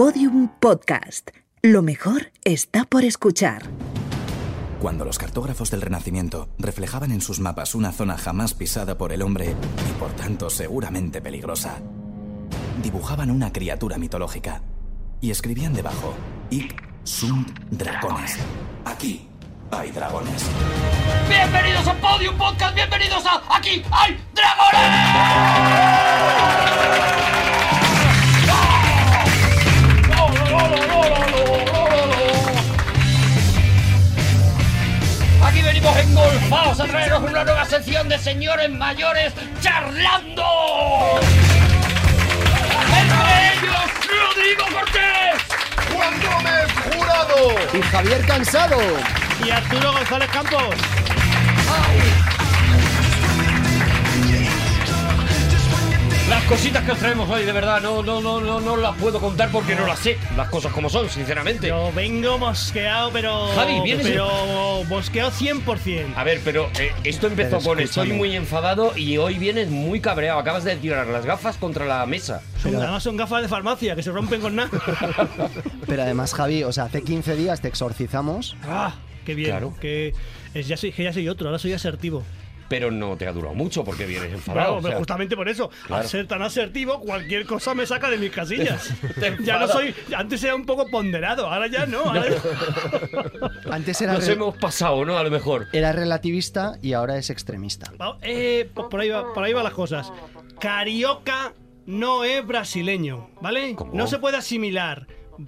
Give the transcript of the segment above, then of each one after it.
Podium Podcast. Lo mejor está por escuchar. Cuando los cartógrafos del Renacimiento reflejaban en sus mapas una zona jamás pisada por el hombre y por tanto seguramente peligrosa, dibujaban una criatura mitológica y escribían debajo: Ic sunt dragones. Aquí hay dragones. Bienvenidos a Podium Podcast, bienvenidos a Aquí hay dragones. Venimos engolfados a traeros una nueva sección de señores mayores charlando. Entre ellos, Rodrigo Cortés. Juan Gómez Jurado. Y Javier Cansado. Y Arturo González Campos. Cositas que os traemos hoy, de verdad, no, no, no, no, no las puedo contar porque no las sé. Las cosas como son, sinceramente. Yo vengo mosqueado, pero. Javi, vienes- Pero mosqueado 100%. A ver, pero eh, esto empezó Pero con estoy muy enfadado y hoy vienes muy cabreado. Acabas de tirar las gafas contra la mesa. Son- además son gafas de farmacia que se rompen con nada. Pero además, Javi, o sea, hace 15 días te exorcizamos. ¡Ah! ¡Qué bien! Claro. Que, es, ya soy, que ya soy otro, ahora soy asertivo. Pero no te ha durado mucho porque vienes enfadado. Claro, o pero sea, justamente por eso, claro. al ser tan asertivo, cualquier cosa me saca de mis casillas. Te ya no soy. Antes era un poco ponderado, ahora ya no. Ahora ya- Antes era, Nos re- hemos pasado, ¿no? A lo mejor. era relativista y ahora es extremista. Eh, por, por ahí va, por ahí van las cosas. Carioca no es brasileño, ¿vale? ¿Cómo? No se puede asimilar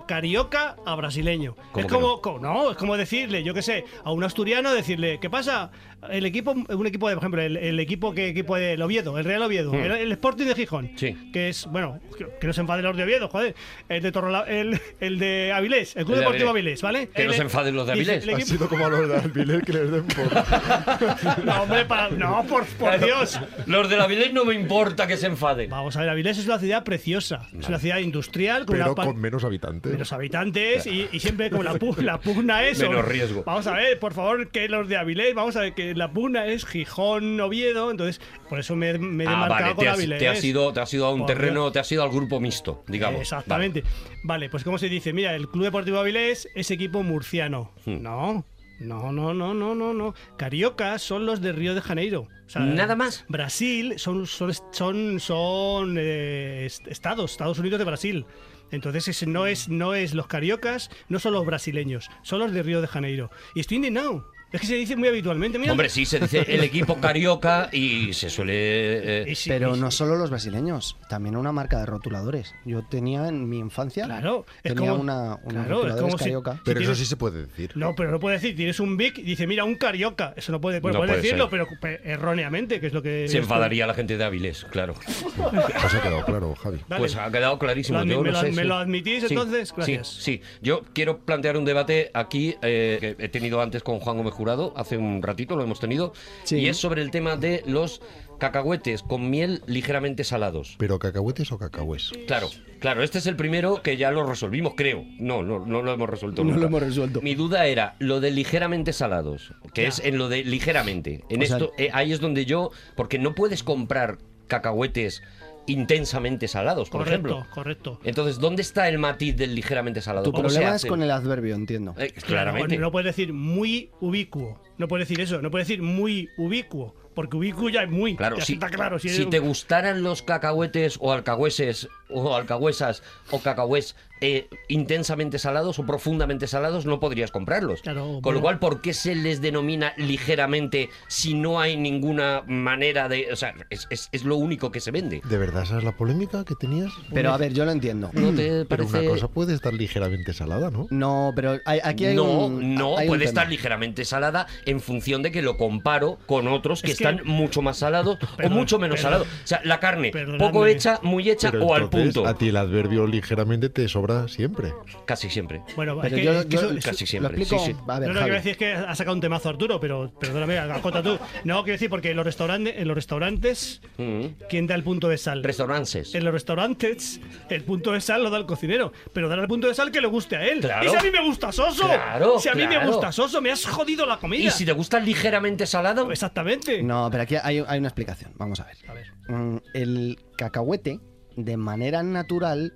carioca a brasileño. ¿Cómo Es como, co- no? es como decirle, yo qué sé, a un asturiano decirle, ¿qué pasa? El equipo, un equipo de, por ejemplo, el, el equipo que equipo de el Oviedo, el Real Oviedo, el, el Sporting de Gijón. Sí. que es, bueno, que, que no se enfaden los de Oviedo, joder, el de Torrola, el, el de Avilés, el Club El de Deportivo Avilés. Avilés, ¿vale? Que no se enfaden los de Avilés. Ha sido como a los de Albiler que les den por... no, hombre, para- no, por, por Dios. Los de la Vilés no me importa que se enfaden. Vamos a ver, Avilés es una ciudad preciosa. Es una ciudad industrial con, Pero una con menos habitantes. menos habitantes y, y siempre como la, pu- la pugna es. Menos riesgo. Vamos a ver, por favor, que los de Avilés, vamos a ver, que la pugna es Gijón, Oviedo. Entonces, por eso me, me he Ah, demarcado vale, con te has, Avilés. te has ido, te has ido a un terreno, te has ido al grupo mixto, digamos. Exactamente. Vale. pues como se dice, mira, el Club Deportivo Avilés es equipo murciano. Hmm. No. No, no, no, no, no, no. Cariocas son los de Río de Janeiro. O sea, ¿Nada más? Brasil son, son, son, son eh, est- estados, Estados Unidos de Brasil. Entonces ese no es, no es los cariocas, no son los brasileños, son los de Río de Janeiro. Y estoy indignado. Es que se dice muy habitualmente. Mira, Hombre, sí, se dice el equipo carioca y se suele... eh, Pero no sí. solo los brasileños, también una marca de rotuladores. Yo tenía en mi infancia, Claro, es tenía como- una, unos claro, es rotuladores como si- carioca. Pero si eso sí se puede decir. No, pero no puede decir, tienes un Vic y dice, mira, un carioca. Eso no puede, puede, No puede decirlo, ser. pero pe- erróneamente, que es lo que... se enfadaría la gente de Avilés, claro. Os ha quedado claro, Javi. Dale. Pues ha quedado clarísimo. Lo admi- yo me lo lo- sé, me sí. lo admitís, Sí, entonces, sí, gracias. Sí, yo quiero plantear un debate aquí eh, que he tenido antes con Juan Gómez Jurado, hace un ratito lo hemos tenido, Sí. y es sobre el tema de los cacahuetes con miel ligeramente salados. ¿Pero cacahuetes o cacahués? Claro, claro, este es el primero que ya lo resolvimos, creo. No, no, no lo hemos resuelto. No nunca. lo hemos resuelto. Mi duda era lo de ligeramente salados, que es en lo de ligeramente. En O sea- esto, eh, ahí es donde yo, porque no puedes comprar cacahuetes intensamente salados, por Correcto, ejemplo. correcto. Entonces, ¿dónde está el matiz del ligeramente salado? Tu ¿Cómo se problema es con el adverbio, entiendo. Eh, Claro, claramente. no puedes decir muy ubicuo. No puedes decir eso. No puedes decir muy ubicuo. Porque ubicuo ya es muy. Claro, ya si, está claro. Si, si eres- te gustaran los cacahuetes o alcahueses o alcahuesas o cacahués eh, intensamente salados o profundamente salados, no podrías comprarlos. Claro, Con bueno. lo cual, ¿por qué se les denomina ligeramente si no hay ninguna manera de... O sea, es, es- es lo único que se vende. ¿De verdad esa es la polémica que tenías? Pero a ver, yo lo entiendo. ¿No te Pero una cosa puede estar ligeramente salada, ¿no? No, pero hay- aquí hay no, un. no, hay un puede estar ligeramente salada en función de que lo comparo con otros que Es que- están mucho más salados o mucho menos salados. O sea, la carne poco hecha, muy hecha Pero o al punto. A ti el adverbio ligeramente te sobra siempre. Casi siempre. Bueno, Pero es que, yo, que yo eso- casi siempre. lo explico. Sí, sí. A ver, no, lo Javi. decir es que ha sacado un temazo Arturo, pero perdóname, acota tú. No, quiero decir, porque en los restaurantes, en los restaurantes, Mm. ¿quién da el punto de sal? Restaurantes. En los restaurantes, el punto de sal lo da el cocinero, pero dará el punto de sal que le guste a él. Claro. ¿Y si a mí me gusta soso? Claro, si a mí me gusta soso, me has jodido la comida. ¿Y si te gusta ligeramente salado? Exactamente. No, pero aquí hay, hay una explicación. Vamos a ver. A ver. Mm, El cacahuete de manera natural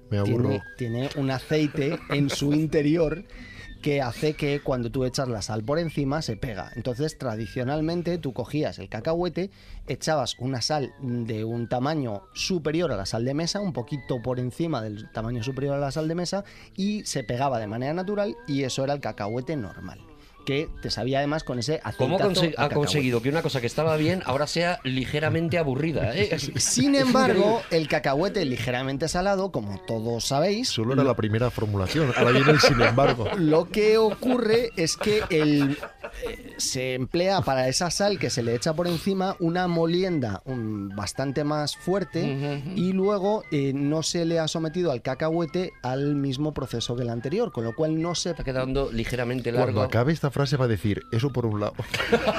tiene un aceite en su interior que hace que cuando tú echas la sal por encima se pega. Entonces, tradicionalmente tú cogías el cacahuete, echabas una sal de un tamaño superior a la sal de mesa, un poquito por encima del tamaño superior a la sal de mesa, y se pegaba de manera natural y eso era el cacahuete normal. Que te sabía además con ese aceite. ¿Cómo conse- ha conseguido que una cosa que estaba bien ahora sea ligeramente aburrida? eh? Sin embargo, el cacahuete ligeramente salado, como todos sabéis, Solo era la primera formulación. Ahora viene el sin embargo. Lo que ocurre es que el, eh, se emplea para esa sal que se le echa por encima una molienda um, bastante más fuerte y luego eh, no se le ha sometido al cacahuete al mismo proceso que el anterior, con lo cual no se, Está quedando ligeramente Cuando largo. acabe esta frase va a decir, eso por un lado.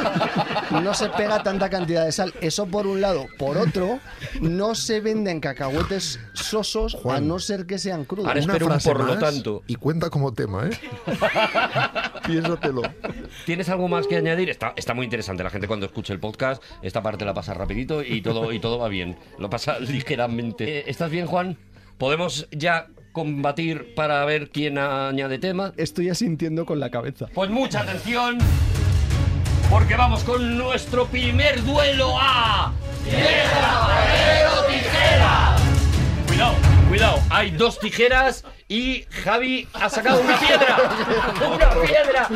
no se pega tanta cantidad de sal. Eso por un lado. Por otro, no se venden cacahuetes sosos a no ser que sean crudos. Ahora espero un por lo tanto. Y cuenta como tema, ¿eh? Piénsatelo. ¿Tienes algo más que añadir? Está, está muy interesante. La gente cuando escucha el podcast, esta parte la pasa rapidito y todo, y todo va bien. Lo pasa ligeramente. Eh, ¿Estás bien, Juan? ¿Podemos ya combatir para ver quién añade tema? Estoy asintiendo con la cabeza. Pues mucha atención, porque vamos con nuestro primer duelo a... ¡Piedra, papel o tijera! Cuidado, cuidado, hay dos tijeras y Javi ha sacado una piedra. ¡Una piedra!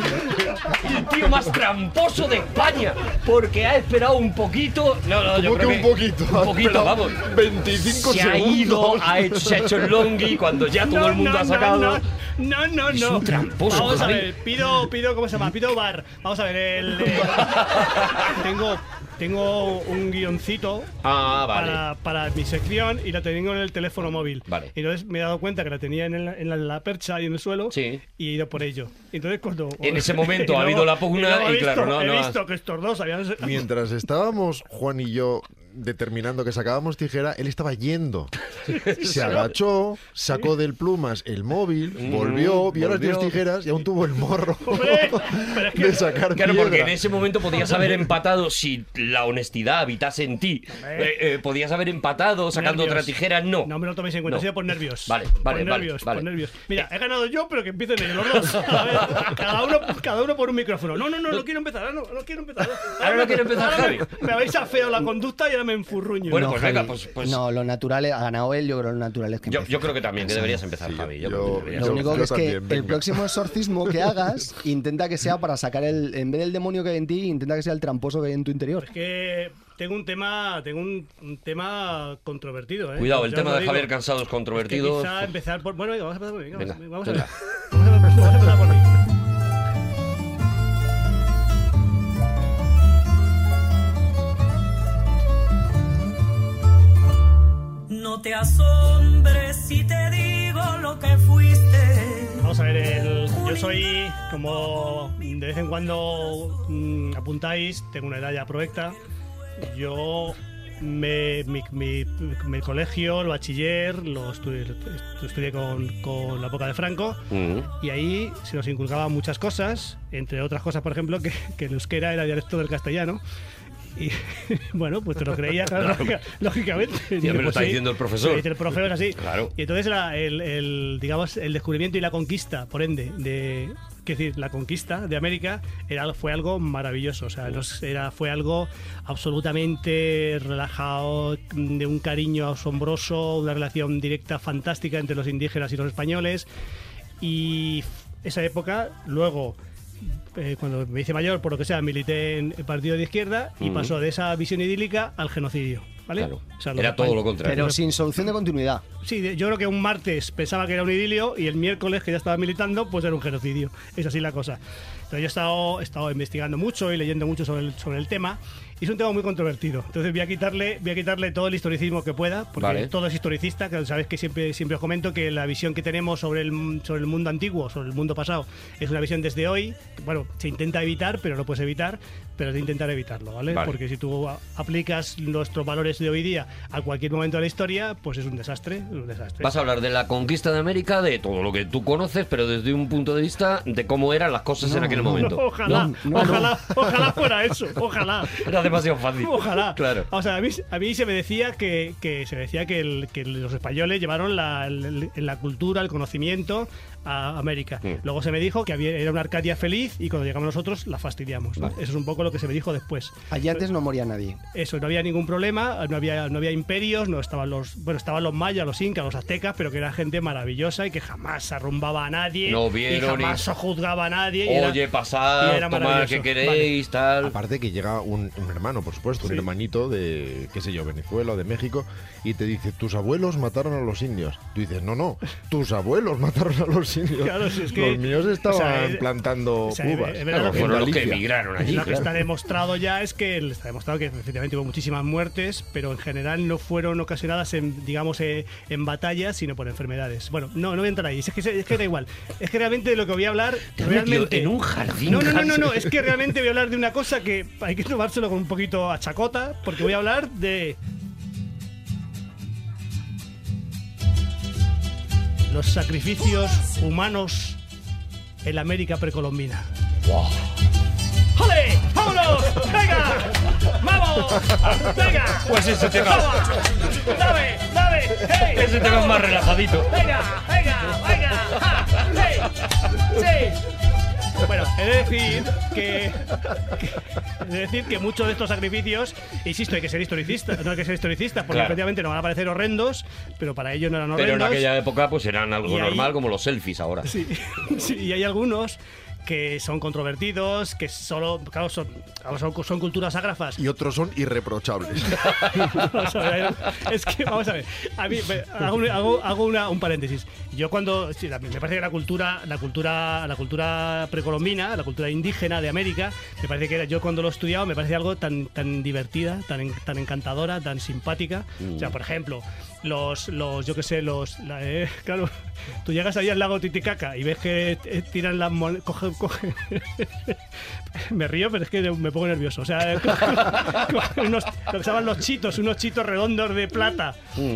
El tío más tramposo de España, porque ha esperado un poquito... No, no, yo ¿Cómo que creo un poquito? Un poquito, vamos. 25 se ha ido, segundos. ha hecho, se ha hecho el longi cuando ya todo No, el mundo no, ha no, sacado... No, no, no. Es un tramposo, Vamos a ver, pido, pido, ¿cómo se llama? Pido bar. Vamos a ver, el, el- tengo, tengo un guioncito Ah, vale. para, para mi sección y la tengo en el teléfono móvil. Vale. Y entonces me he dado cuenta que la tenía en, el- en la, en la percha y en el suelo Sí. y he ido por ello. Entonces cuando... En ese momento ha habido la pugna y claro, no- He no has- visto que estos dos habían... Mientras estábamos Juan y yo determinando que sacábamos tijera, él estaba yendo. Se agachó, sacó del plumas el móvil, volvió, vio las Mm, volvió. dos tijeras y aún tuvo el morro de sacar Claro, porque en ese momento podías haber empatado si la honestidad habitase en ti. Eh, eh, podías haber empatado sacando Nervios. otra tijera, no. No me lo toméis en cuenta, No. ha sido por nervios. Vale, por vale, vale, nervios, vale. por nervios. Mira, he ganado yo, pero que empiecen ellos los dos. A ver, cada, uno, cada uno por un micrófono. No, no, no, no quiero empezar, ahora no, no quiero empezar. Ahora no quiere empezar, ahora me- Javi. Me, habéis afeado la conducta y ahora me enfurruño. Bueno, No, pues venga, pues- pues- No, lo natural es- ha ganado él, yo creo que lo natural es que Yo, yo creo que también, que deberías empezar, Sí, Javi. Yo, yo- creo que deberías. Lo único yo que es que también, el próximo exorcismo que hagas, intenta que sea para sacar el. En vez del demonio que hay en ti, intenta que sea el tramposo que hay en tu interior. Es que tengo un tema, tengo un, un tema controvertido. ¿eh? Cuidado, el tema de digo. Javier Cansado es Es que controvertido. quizá empezar por. Bueno, venga, vamos a empezar. Venga, Venga, vamos, a venga. Vamos, a, te asombres si te digo lo que fuiste. Vamos a ver, el- yo soy, como de vez en cuando mm, apuntáis, tengo una edad ya provecta. Yo, me, mi, mi- mi colegio, el bachiller, lo estudié, lo estudié con, con la época de Franco. Mm. Y ahí se nos inculcaban muchas cosas, entre otras cosas, por ejemplo, que, que el euskera era dialecto del castellano. Y bueno, pues te lo creía, claro, lógica- lógicamente. Ya me lo Pues está sí. diciendo el profesor. Dice el profesor es así. Claro. Y entonces la- el, el, digamos, el descubrimiento y la conquista, por ende, de. Decir, la conquista de América era, fue algo maravilloso. O sea, era, fue algo absolutamente relajado, de un cariño asombroso, una relación directa fantástica entre los indígenas y los españoles. Y esa época, luego, eh, cuando me hice mayor, por lo que sea, milité en el partido de izquierda y pasó de esa visión idílica al genocidio. ¿vale? Claro. O sea, Era todo lo contrario. Pero sin solución de continuidad. Sí, yo creo que un martes pensaba que era un idilio y el miércoles que ya estaba militando, pues era un genocidio. Es así la cosa. Entonces yo he estado, he estado investigando mucho y leyendo mucho sobre el, sobre el tema y es un tema muy controvertido. Entonces voy a quitarle, voy a quitarle todo el historicismo que pueda, porque Vale. todo es historicista, que sabes que siempre, siempre os comento que la visión que tenemos sobre el, sobre el mundo antiguo, sobre el mundo pasado, es una visión desde hoy. Bueno, se intenta evitar, pero no puedes evitar, pero es de intentar evitarlo, ¿vale? Vale. Porque si tú aplicas nuestros valores de hoy día a cualquier momento de la historia, pues es un desastre, es un desastre. Vas a hablar de la conquista de América, de todo lo que tú conoces, pero desde un punto de vista de cómo eran las cosas en No, aquel el momento. No, ojalá, No, ojalá, ojalá fuera eso, ojalá. Era demasiado fácil. Ojalá. Claro. O sea, a mí, a mí se me decía que, que se me decía que, el- que los españoles llevaron la, la cultura, el conocimiento a América. Luego se me dijo que había, era una Arcadia feliz y cuando llegamos nosotros la fastidiamos. ¿no? Vale. Eso es un poco lo que se me dijo después. Allí antes no moría nadie. Eso, no había ningún problema, no había, no había imperios, no estaban los, bueno, estaban los mayas, los incas, los aztecas, pero que era gente maravillosa y que jamás arrumbaba a nadie, No y vieron jamás y- se juzgaba a nadie. y Oye, y pasad, tomad, que queréis, tal. Aparte que llega un, un hermano, por supuesto, un hermanito de, qué sé yo, Venezuela o de México, y te dice, tus abuelos mataron a los indios. Tú dices, no, no, tus abuelos mataron a los Claro, si es que- los míos estaban o sea, plantando o sea, uvas. es verdad Claro, que- fueron los que emigraron allí. lo que está demostrado ya es que está demostrado que efectivamente hubo muchísimas muertes, pero en general no fueron ocasionadas en, digamos, eh, en batallas, sino por enfermedades. Bueno, no, no voy a entrar ahí. Es que, es que da igual. Es que realmente lo que voy a hablar Te realmente en un jardín, No, no, no, no, no. Es que realmente voy a hablar de una cosa que hay que tomárselo con un poquito a chacota, porque voy a hablar de los sacrificios humanos en la América precolombina. Guau. ¡Jole! ¡Vámonos! ¡Venga! ¡Vamos! ¡Venga! Pues ese tema- ¡Toma! ¡Dame! ¡Dame! ¡Hey! Ese tema es más relajadito. ¡Venga! ¡Venga! ¡Venga! ¡Ja! ¡Sí! ¡Sí! Bueno, he de decir que, que- he de decir que muchos de estos sacrificios, insisto, hay que ser historicista, no hay que ser historicista, porque Claro. efectivamente no van a parecer horrendos, pero para ellos no eran horrendos. Pero en aquella época pues eran algo Y normal como los selfies ahora. Sí, sí, y hay algunos que son controvertidos, que solo, claro, son, son, son culturas ágrafas. Y otros son irreprochables. Vamos a ver, es que, vamos a ver, a mí, hago, un- hago- hago una- un paréntesis. Yo cuando, me parece que la cultura, la cultura, la cultura precolombina, la cultura indígena de América, me parece que era- yo cuando lo he estudiado me parece algo tan, tan divertida, tan, tan encantadora, tan simpática. O sea, por ejemplo, los, los yo qué sé, los, la- eh, claro, tú llegas ahí al lago Titicaca y ves que eh, tiran las monedas, coge, coge, me río, pero es que me pongo nervioso. O sea, cogen unos, lo que se llaman los chitos, unos chitos redondos de plata,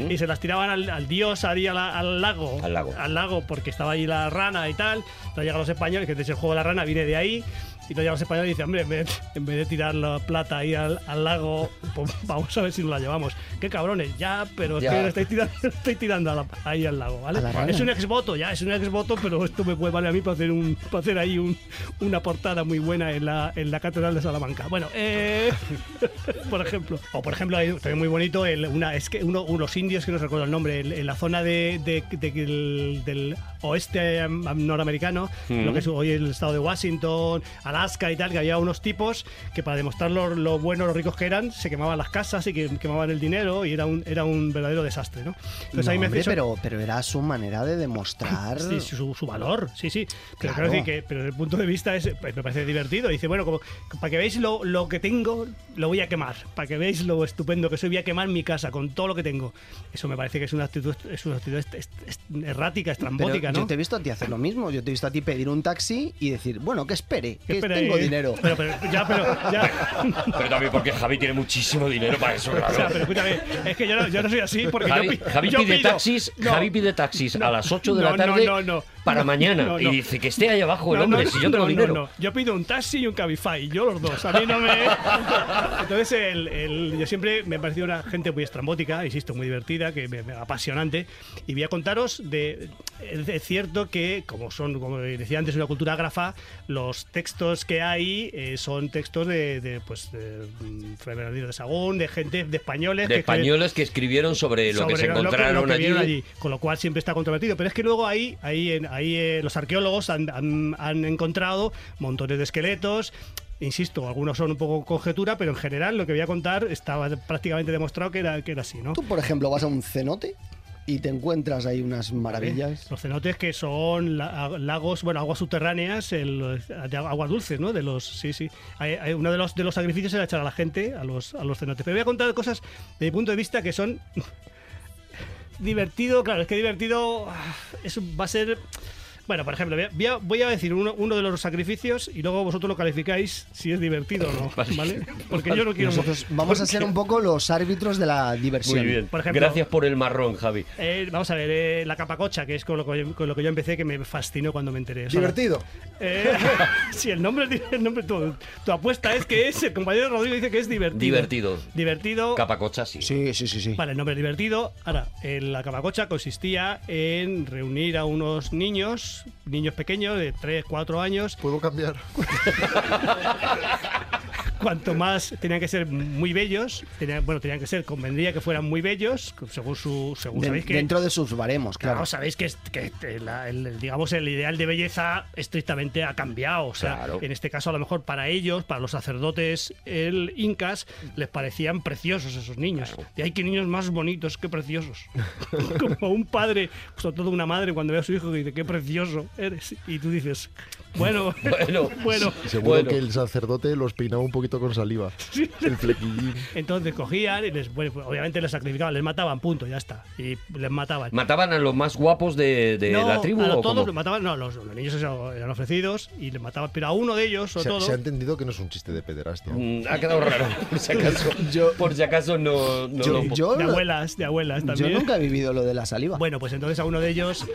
y se las tiraban al, al dios, ahí a la- al lago. Al lago. Al lago, porque estaba ahí la rana y tal. Entonces llegan los españoles, que de ese juego de la rana viene de ahí. Y llegan los españoles y dicen, hombre, en vez, en vez de tirar la plata ahí al, al lago, pues vamos a ver si nos la llevamos. Qué cabrones, ya, pero es Ya. que lo estáis tirando, lo estáis tirando a la- ahí al lago, ¿vale? A la. Es un exvoto, ya, es un exvoto, pero esto me puede valer a mí para hacer, un, para hacer ahí un- una portada muy buena en la, en la Catedral de Salamanca. Bueno, eh, por ejemplo. O por ejemplo, hay también muy bonito, el, una, es que uno, unos indios, que no recuerdo el nombre, en, en la zona de, de- de- del, del oeste am- am- norteamericano, lo que es hoy el estado de Washington, Alaska y tal, que había unos tipos que para demostrar lo, lo buenos, lo ricos que eran, se quemaban las casas y que quemaban el dinero y era un, era un verdadero desastre, ¿no? Entonces No, ahí me hombre, pero, pero era su manera de demostrar. Sí, su, su valor, sí, sí. Pero, Claro. decir que, pero desde el punto de vista es, pues, me parece divertido. Dice, bueno, como, para que veáis lo, lo que tengo, lo voy a quemar. Para que veáis lo estupendo que soy, voy a quemar mi casa con todo lo que tengo. Eso me parece que es una actitud, es una actitud errática, Pero estrambótica, ¿no? yo te he visto a ti hacer lo mismo. Yo te he visto a ti pedir un taxi y decir, bueno, que espere, que Tengo eh, dinero. Pero, pero, ya, pero, ya. Pero también porque Javi tiene muchísimo dinero para eso, O sea, claro. pero escúchame, es que yo no, yo no soy así porque Javi, yo, Javi yo pide pido- taxis, No. Javi pide taxis a las 8 de No, la no, tarde no, no. para No, mañana no, y no. dice que esté ahí abajo el No, hombre no, si yo tengo no, dinero. no, no. Yo pido un taxi y un Cabify, yo los dos. A mí no me. Entonces, el, el- yo siempre me ha parecido una gente muy estrambótica, insisto, muy divertida, que me, me- apasionante. Y voy a contaros de. Es cierto que, como son, como decía antes, una cultura ágrafa, los textos que hay eh, son textos de, de, pues, de, mm, de Sagún, de gente, de españoles. De españoles que escribieron sobre lo que se encontraron lo que allí. Con lo cual siempre está controvertido. Pero es que luego ahí, ahí, en- ahí eh, los arqueólogos han, han- han encontrado montones de esqueletos. Insisto, algunos son un poco conjetura, pero en general lo que voy a contar estaba prácticamente demostrado que era, que era así, ¿no? Tú, por ejemplo, vas a un cenote y te encuentras ahí unas maravillas. Los cenotes que son la- lagos, bueno, aguas subterráneas, el- de aguas dulces, ¿no? De los, sí, sí. Hay- hay- uno de los, de los sacrificios era echar a la gente a los, a los cenotes. Pero voy a contar cosas desde mi punto de vista que son divertido, claro, es que divertido ah, eso va a ser Bueno, por ejemplo, voy a- voy a, decir uno, uno de los sacrificios y luego vosotros lo calificáis si es divertido o no, ¿vale? Porque yo no quiero... Nosotros vamos a ser un poco los árbitros de la diversión. Muy bien. Por ejemplo- Gracias por el marrón, Javi. Eh, vamos a ver, eh, la capacocha, que es con lo que, yo, con lo que yo empecé, que me fascinó cuando me enteré. Divertido. Eh, sí, el nombre, es- el nombre tu, tu apuesta es que es, el compañero Rodrigo dice que es divertido. Divertido. Divertido. Capacocha, sí. Sí, sí, sí, sí. Vale, el nombre es divertido. Ahora, eh, la capacocha consistía en reunir a unos niños, niños pequeños de 3, 4 años. ¿Puedo cambiar? Cuanto más tenían que ser muy bellos, tenían, bueno, tenían que ser, convendría que fueran muy bellos, según su. Según Den- sabéis que. Dentro de sus baremos, Claro, claro. sabéis que, es- que la- el, digamos el ideal de belleza estrictamente ha cambiado. O sea, Claro. en este caso, a lo mejor para ellos, para los sacerdotes el incas, les parecían preciosos esos niños. Y hay que niños más bonitos que preciosos. Como un padre, sobre todo una madre, cuando ve a su hijo que dice, qué precioso eres. Y tú dices, bueno, Bueno, bueno. Seguro Bueno. que el sacerdote los peinaba un poquito con saliva. El flequillín. Entonces cogían y les, bueno, pues, obviamente les sacrificaban, les mataban, punto, ya está. Y les mataban. ¿Mataban a los más guapos de, de no, la tribu? a o todos cómo? los mataban, no, los, los niños eran ofrecidos y les mataban, pero a uno de ellos, sobre Se, todo. se ha entendido que no es un chiste de pederastia. Mm, Ha quedado raro. Por si acaso, por si acaso no, no Yo- lo- yo- de abuelas, de abuelas Yo también. nunca he vivido lo de la saliva. Bueno, pues entonces a uno de ellos,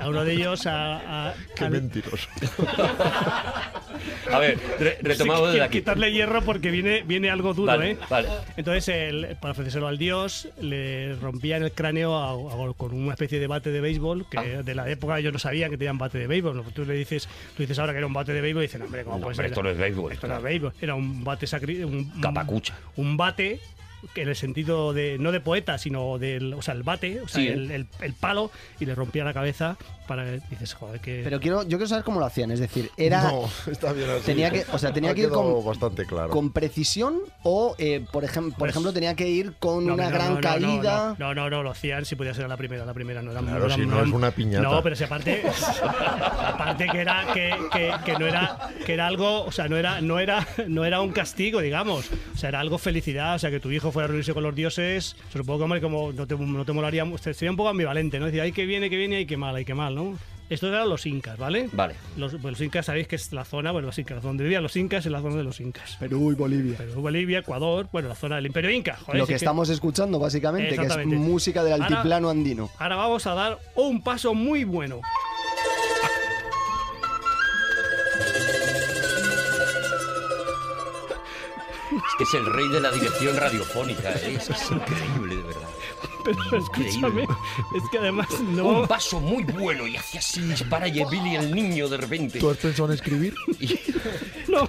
a uno de ellos, a, a- Qué a- mentiroso. A ver, re- retomamos Sí, desde aquí. quitarle hierro porque viene, viene algo duro, Vale, ¿eh? vale. Entonces, el- para ofrecérselo al dios, le rompían el cráneo a- a- con una especie de bate de béisbol, que Ah. de la época ellos no sabían que tenían bate de béisbol. Tú le dices, tú dices ahora que era un bate de béisbol y dicen, hombre, ¿cómo No, puede hombre, ser? esto no es béisbol. Esto no es béisbol. Era un bate sacri... Un, Capacucha. Un bate en el sentido de no de poeta sino del o sea el bate o sea Sí, ¿eh? el, el- el palo y le rompía la cabeza para dices joder que Pero quiero, yo quiero saber cómo lo hacían. Es decir, era No, está bien así. Tenía que- o sea, tenía Ha que ir con- bastante claro. con precisión o, eh, por, ejem- por Pues- ejemplo, tenía que ir con No, una no, gran no, no, caída. No, no, no, lo hacían si podía ser a la primera. La primera no era Claro, era- si no es una piñata. No, pero si aparte, aparte que era que, que- que no era que era algo, o sea, no era no era no era un castigo, digamos. O sea, era algo felicidad, o sea, que tu hijo fuera a reunirse con los dioses. Supongo que hombre, como no te, no te molaría, sería un poco ambivalente, ¿no? Decir, ay que viene, que viene, ay que mal, ay que mal, ¿no? Estos eran los incas, ¿vale? Vale. Los, pues los incas sabéis que es la zona, bueno, los incas, donde vivían los incas es la zona de los incas. Perú y Bolivia. Perú, Bolivia, Ecuador, bueno, la zona del Imperio Inca. Joder, Lo que es estamos escuchando, básicamente, que es música del Ahora- altiplano andino. Ahora vamos a dar un paso muy bueno. Es que es el rey de la dirección radiofónica. ¿eh? Es, es increíble, de verdad. Pero escúchame, es que además no. Un paso muy bueno y hacia así dispara y Billy el niño de repente. ¿Tú has pensado en escribir? No.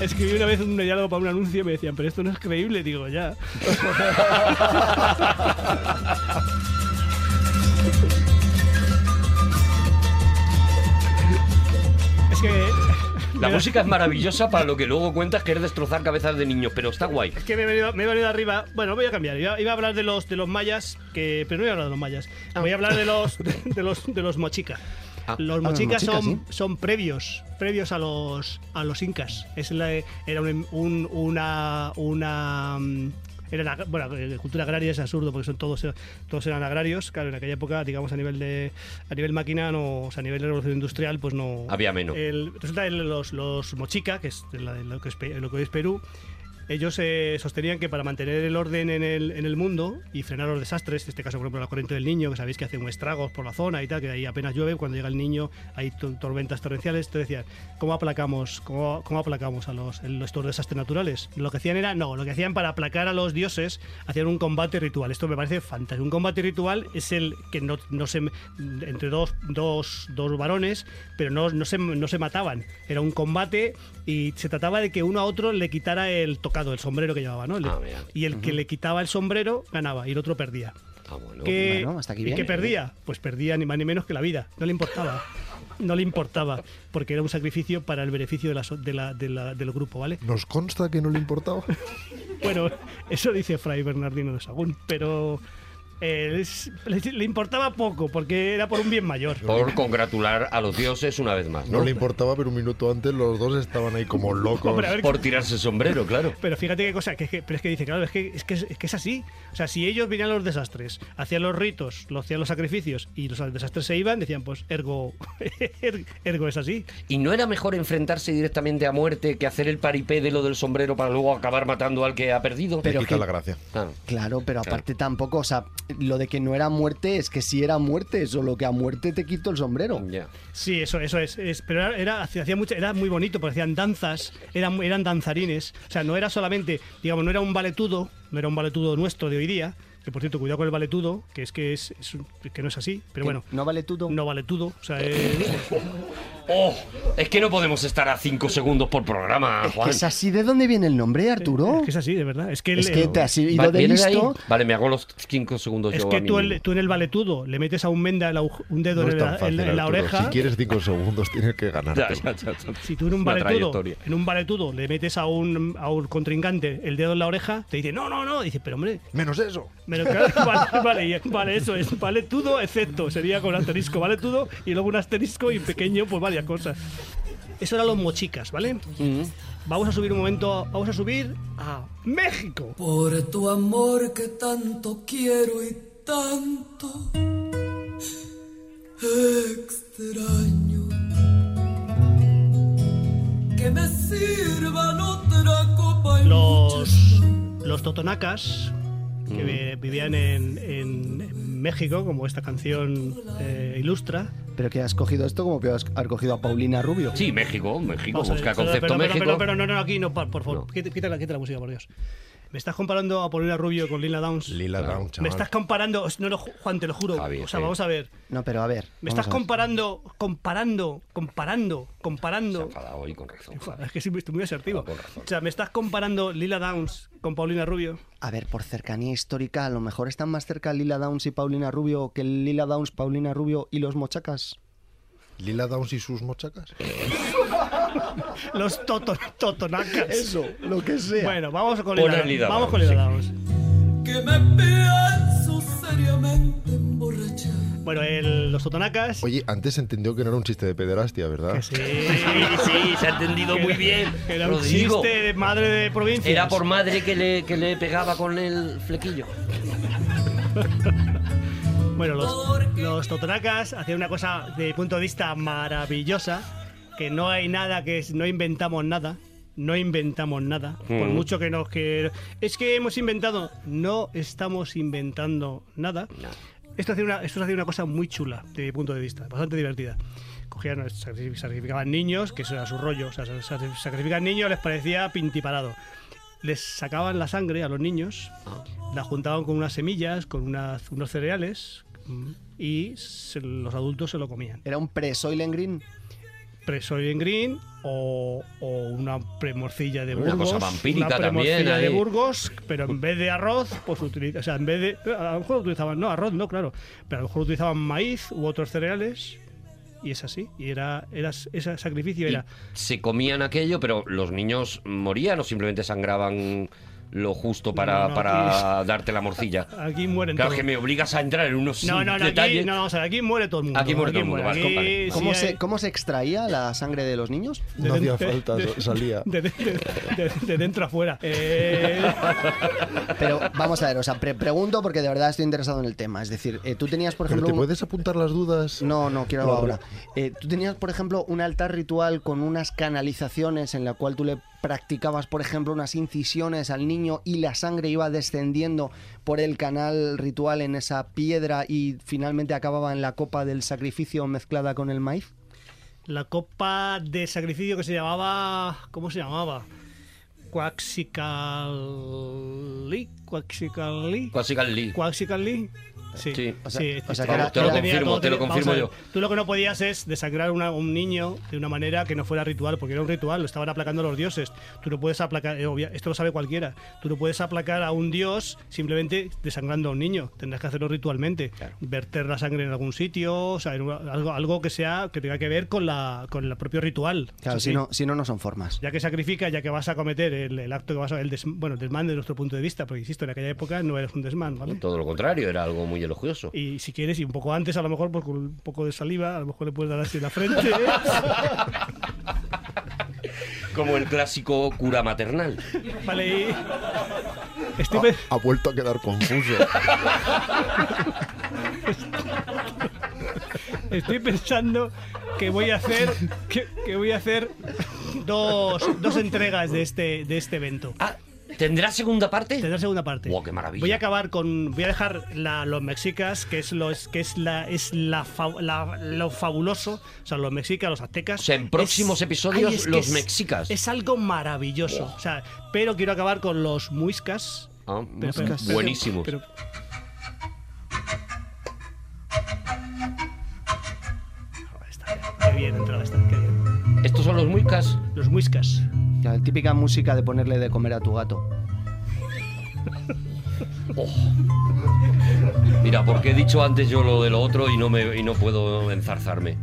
Escribí una vez un diálogo para un anuncio y me decían, pero esto no es creíble. Digo, ya. es que. La me da- música es maravillosa para lo que luego cuentas que es destrozar cabezas de niños, pero está guay. Es que me he, venido, me he venido arriba. Bueno, voy a cambiar. Iba, iba a hablar de los de los mayas, que pero no voy a hablar de los mayas. Voy a hablar de los de, los de los mochica. Ah. Los Ah, los mochicas mochicas, son, sí. son previos, previos a los a los incas. Es la- era un- un- una una era la, bueno, la cultura agraria es absurdo porque son todos todos eran agrarios. Claro, en aquella época, digamos a nivel de a nivel máquina, no, o sea, a nivel de revolución industrial, pues no Había menos. el- resulta que los, los mochica, que es la- lo que es, lo que hoy es Perú, ellos eh, sostenían que para mantener el orden en el, en el mundo y frenar los desastres, en este caso por ejemplo la corriente del niño, que sabéis que hace un estragos por la zona y tal, que ahí apenas llueve, cuando llega el niño hay to- tormentas torrenciales, te decían, ¿cómo aplacamos, cómo, cómo aplacamos a los, estos desastres naturales? Lo que hacían era, no, lo que hacían para aplacar a los dioses, hacían un combate ritual. Esto me parece fantástico. Un combate ritual es el que no, no se entre dos, dos, dos varones, pero no, no, se, no se mataban. Era un combate y se trataba de que uno a otro le quitara el tocado, el sombrero que llevaba, ¿no? Ah, mira. y el que le quitaba el sombrero ganaba y el otro perdía. Ah, bueno. ¿Qué, bueno, hasta aquí ¿y qué perdía? Pues perdía ni más ni menos que la vida. No le importaba. No le importaba, porque era un sacrificio para el beneficio de la, so- de la- de la- del grupo, ¿vale? ¿Nos consta que no le importaba? Bueno, eso dice Fray Bernardino de Sagún, pero eh, le, le importaba poco porque era por un bien mayor. Por congratular a los dioses una vez más, No ¿no? le importaba, pero un minuto antes los dos estaban ahí como locos. Hombre, a ver, Por tirarse el sombrero, claro. Pero fíjate qué cosa, que, que- pero es que dice, claro, es que, es, que, es, que es así. O sea, si ellos venían a los desastres, hacían los ritos, lo hacían los sacrificios y los desastres se iban, decían, pues ergo, er- ergo es así. ¿Y no era mejor enfrentarse directamente a muerte que hacer el paripé de lo del sombrero para luego acabar matando al que ha perdido? Pero quita que- la gracia. Claro. Claro, pero aparte tampoco, o sea, lo de que no era muerte es que si era muerte, solo que a muerte te quito el sombrero. Sí, eso, eso es. es- pero era, era, hacía mucho, era muy bonito, porque hacían danzas, eran, eran danzarines. O sea, no era solamente, digamos, no era un valetudo, no era un valetudo nuestro de hoy día. Que por cierto, cuidado con el valetudo, que es que es, es un- que no es así, pero bueno. ¿No vale todo? No valetudo, o sea, es- ¡Oh! Es que no podemos estar a cinco segundos por programa, Es que Juan. es así de dónde viene el nombre, Arturo. es que es así, de verdad. Es que, el- Es que te has ido de listo. Vale, me hago los cinco segundos Es yo a que mí tú, mismo. el- tú en el valetudo le metes a un menda el un dedo No en, es la, tan fácil, en la- en la Arturo. oreja. Si quieres cinco segundos, tienes que ya. Si tú en un valetudo, en un valetudo le metes a un, a un contrincante el dedo en la oreja, te dice, no, no, no. Dice, pero hombre, Menos eso. Vale, vale, vale, eso es, vale todo, excepto, sería con asterisco, vale todo, y luego un asterisco y pequeño, pues varias cosas. Eso eran los mochicas, ¿vale? Vamos a subir un momento, vamos a subir a México. Por tu amor que tanto quiero y tanto extraño. Que me sirvan otra copa y Los, los totonacas, que vi- vivían en, en- en México, como esta canción eh, ilustra. Pero que has cogido esto como que has, cogido a Paulina Rubio. Sí, México, México, Vamos ver, busca pero- concepto pero, pero, México. Pero, pero, no, no, aquí no, por, por favor, No. quita, quita la, quita la música, por Dios. ¿Me estás comparando a Paulina Rubio con Lila Downs? Lila Down, ¿Me chaval. estás comparando? No, no, Juan, te lo juro. Javi, o sea, sí. vamos a ver. No, pero a ver. Me estás ver. comparando, comparando, comparando, Se ha comparando. enfadado hoy con razón. Es que sí, estoy muy asertivo. Con razón. O sea, me estás comparando Lila Downs con Paulina Rubio. A ver, por cercanía histórica, a lo mejor están más cerca Lila Downs y Paulina Rubio que Lila Downs, Paulina Rubio y los mochacas. Lila Downs y sus mochacas. Los toto- totonacas. Eso, lo que sea. Bueno, vamos con a Lila Vamos con sí. Downs. que me pienso seriamente emborrachar. Bueno, el- los totonacas. Oye, antes se entendió que no era un chiste de pederastia, ¿verdad? que sí, Sí, sí, se ha entendido muy bien. que era un Rodrigo. chiste de madre de provincia. Era por madre que le, que le pegaba con el flequillo. Bueno, los, los totonacas hacían una cosa mi punto de vista maravillosa, que no hay nada que es- no inventamos nada. No inventamos nada. Por Mm. mucho que nos que es que hemos inventado, no estamos inventando nada. Esto hacía una esto hacía una cosa muy chula desde mi punto de vista, bastante divertida. Cogían, sacri- sacrificaban niños, que eso era su rollo, o sea, sa- sacrifican niños les parecía pintiparado. Les sacaban la sangre a los niños, la juntaban con unas semillas, con unas- unos cereales y se- los adultos se lo comían. Era un pre-Soylent Green. Presoy en green o, o una premorcilla de Una Burgos. cosa vampírica una también de. Burgos, pero en vez de arroz, pues utiliza, o sea, en vez de a lo mejor utilizaban no arroz, no, claro, pero a lo mejor utilizaban maíz u otros cereales y es así, y era era ese sacrificio era se comían aquello, pero los niños morían o simplemente sangraban lo justo para, No, no, para darte la morcilla. aquí mueren Claro todos. que me obligas a entrar en unos No, no, no, aquí, detalles. no, vamos a ver, aquí muere todo el mundo. Aquí muere todo el mundo, vale, Aquí vale. sí ¿Cómo, hay- se, ¿Cómo se extraía la sangre de los niños? No hacía falta, de- salía. De, de- de- de- de dentro a fuera. Eh, Pero vamos a ver, o sea, pre- pregunto porque de verdad estoy interesado en el tema. Es decir, eh, tú tenías, por Pero ejemplo. te puedes apuntar las dudas. No, no quiero No, ahora. Eh, tú tenías, por ejemplo, un altar ritual con unas canalizaciones en la cual tú le practicabas, por ejemplo, unas incisiones al niño y la sangre iba descendiendo por el canal ritual en esa piedra y finalmente acababa en la copa del sacrificio mezclada con el maíz. la copa de sacrificio que se llamaba. ¿Cómo se llamaba? Quaxicali. Quaxicali. Quasical Lee. Quaxicali. Sí, Sí. O sea- sí, o sea sí, que te lo confirmo, todo te lo confirmo a yo. Tú lo que no podías es desangrar una- un niño de una manera que no fuera ritual, porque era un ritual, lo estaban aplacando los dioses. Tú no puedes aplacar, eh, obvia- esto lo sabe cualquiera, tú no puedes aplacar a un dios simplemente desangrando a un niño. Tendrás que hacerlo ritualmente. Verter la sangre en algún sitio, o sea, en un- algo, algo que sea que tenga que ver con la con el propio ritual. Claro, si no, si no, no son formas. Ya que sacrifica, ya que vas a cometer el, el acto que vas a el des- bueno, el desmán de nuestro punto de vista, porque insisto, en aquella época no eres un desmán, ¿vale? Todo lo contrario, era algo muy elogioso. Y si quieres, y un poco antes, a lo mejor, pues con un poco de saliva, a lo mejor le puedes dar así en la frente. Como el clásico cura maternal. vale, y... Ha vuelto a quedar confuso. Estoy pensando que voy a hacer que, que voy a hacer dos, dos entregas de este de este evento. Ah, ¿tendrá segunda parte? Tendrá segunda parte. Wow, qué maravilla. Voy a acabar con voy a dejar la- los mexicas, que es lo es que es la es la, fa- la- lo fabuloso, o sea, los mexicas, los aztecas. O sea, en próximos Es- episodios, es los mexicas. Es algo maravilloso, o sea, pero quiero acabar con los muiscas. Ah, Pero- pero- pero- buenísimos. Qué bien entrado esta, qué bien. Estos son los muicas. Los muiscas. La típica música de ponerle de comer a tu gato. Mira, porque he dicho antes yo lo de lo otro y no me y no puedo enzarzarme.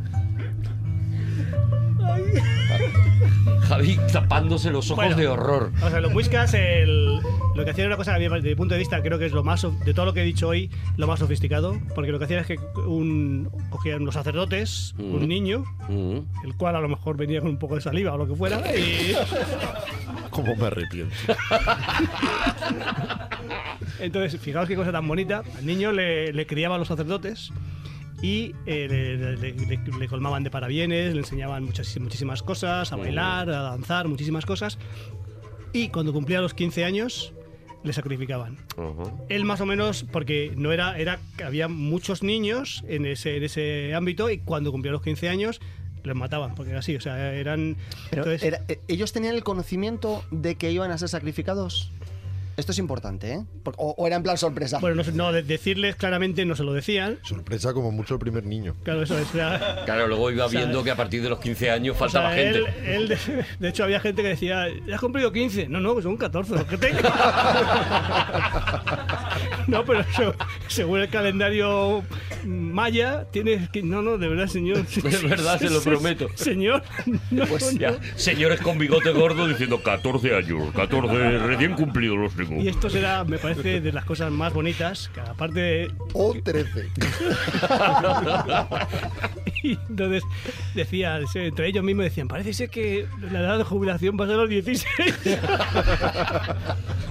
Javi tapándose los ojos Bueno, de horror. O sea, los muiscas, el- lo que hacían era una cosa, desde mi punto de vista, creo que es lo más, de todo lo que he dicho hoy, lo más sofisticado, porque lo que hacían es que un, cogían los sacerdotes, Mm. un niño, Mm. el cual a lo mejor venía con un poco de saliva o lo que fuera, y Cómo me arrepiento. entonces, fijaos qué cosa tan bonita, al niño le, le criaban los sacerdotes y eh, le, le- le- le colmaban de parabienes, le enseñaban muchas, muchísimas cosas, a bailar, a danzar, muchísimas cosas, y cuando cumplía los 15 años, le sacrificaban. Ajá. Él más o menos, porque no era, era había muchos niños en ese, en ese ámbito y cuando cumplía los 15 años les mataban, porque era así, o sea, eran... Pero entonces- era- eh, ellos tenían el conocimiento de que iban a ser sacrificados. Esto es importante, ¿eh? O, o era en plan sorpresa. bueno, no, sé, no, de- decirles claramente no se lo decían. Sorpresa como mucho el primer niño. Claro, eso es. Claro, luego iba O sea, viendo que a partir de los 15 años o faltaba sea, gente. él- él, de, de hecho, había gente que decía, ¿ya has cumplido 15? No, no, que son 14 los que tengo. no, pero eso, según el calendario maya, tienes que... No, no, de verdad, señor. Es verdad, se lo prometo. Señor, no, Pues no. ya, señores con bigote gordo diciendo 14 años, 14 recién cumplidos los tengo. Y esto será, me parece, de las cosas más bonitas, que aparte de... O 13. Y entonces decía, entre ellos mismos decían, parece ser que la edad de jubilación va a ser los 16.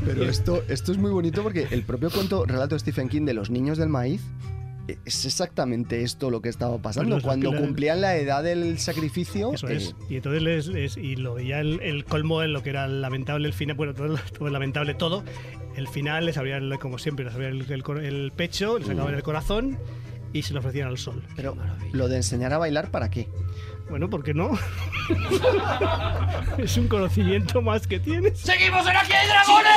Pero esto, esto es muy bonito porque el propio cuento, relato de Stephen King de los niños del maíz, es exactamente esto lo que estaba pasando. Bueno, es Cuando cumplían la edad del sacrificio, Eso eh, es. Y entonces les, les- y lo veía el, el colmo en lo que era lamentable el final, bueno, todo, todo lamentable todo. El final les abrían, como siempre, les abrían el, el cor- el pecho, les sacaban el corazón y se lo ofrecían al sol. pero lo de enseñar a bailar, ¿para qué? Bueno, ¿por qué no? es un conocimiento más que tienes. ¡Seguimos en Aquí hay dragones!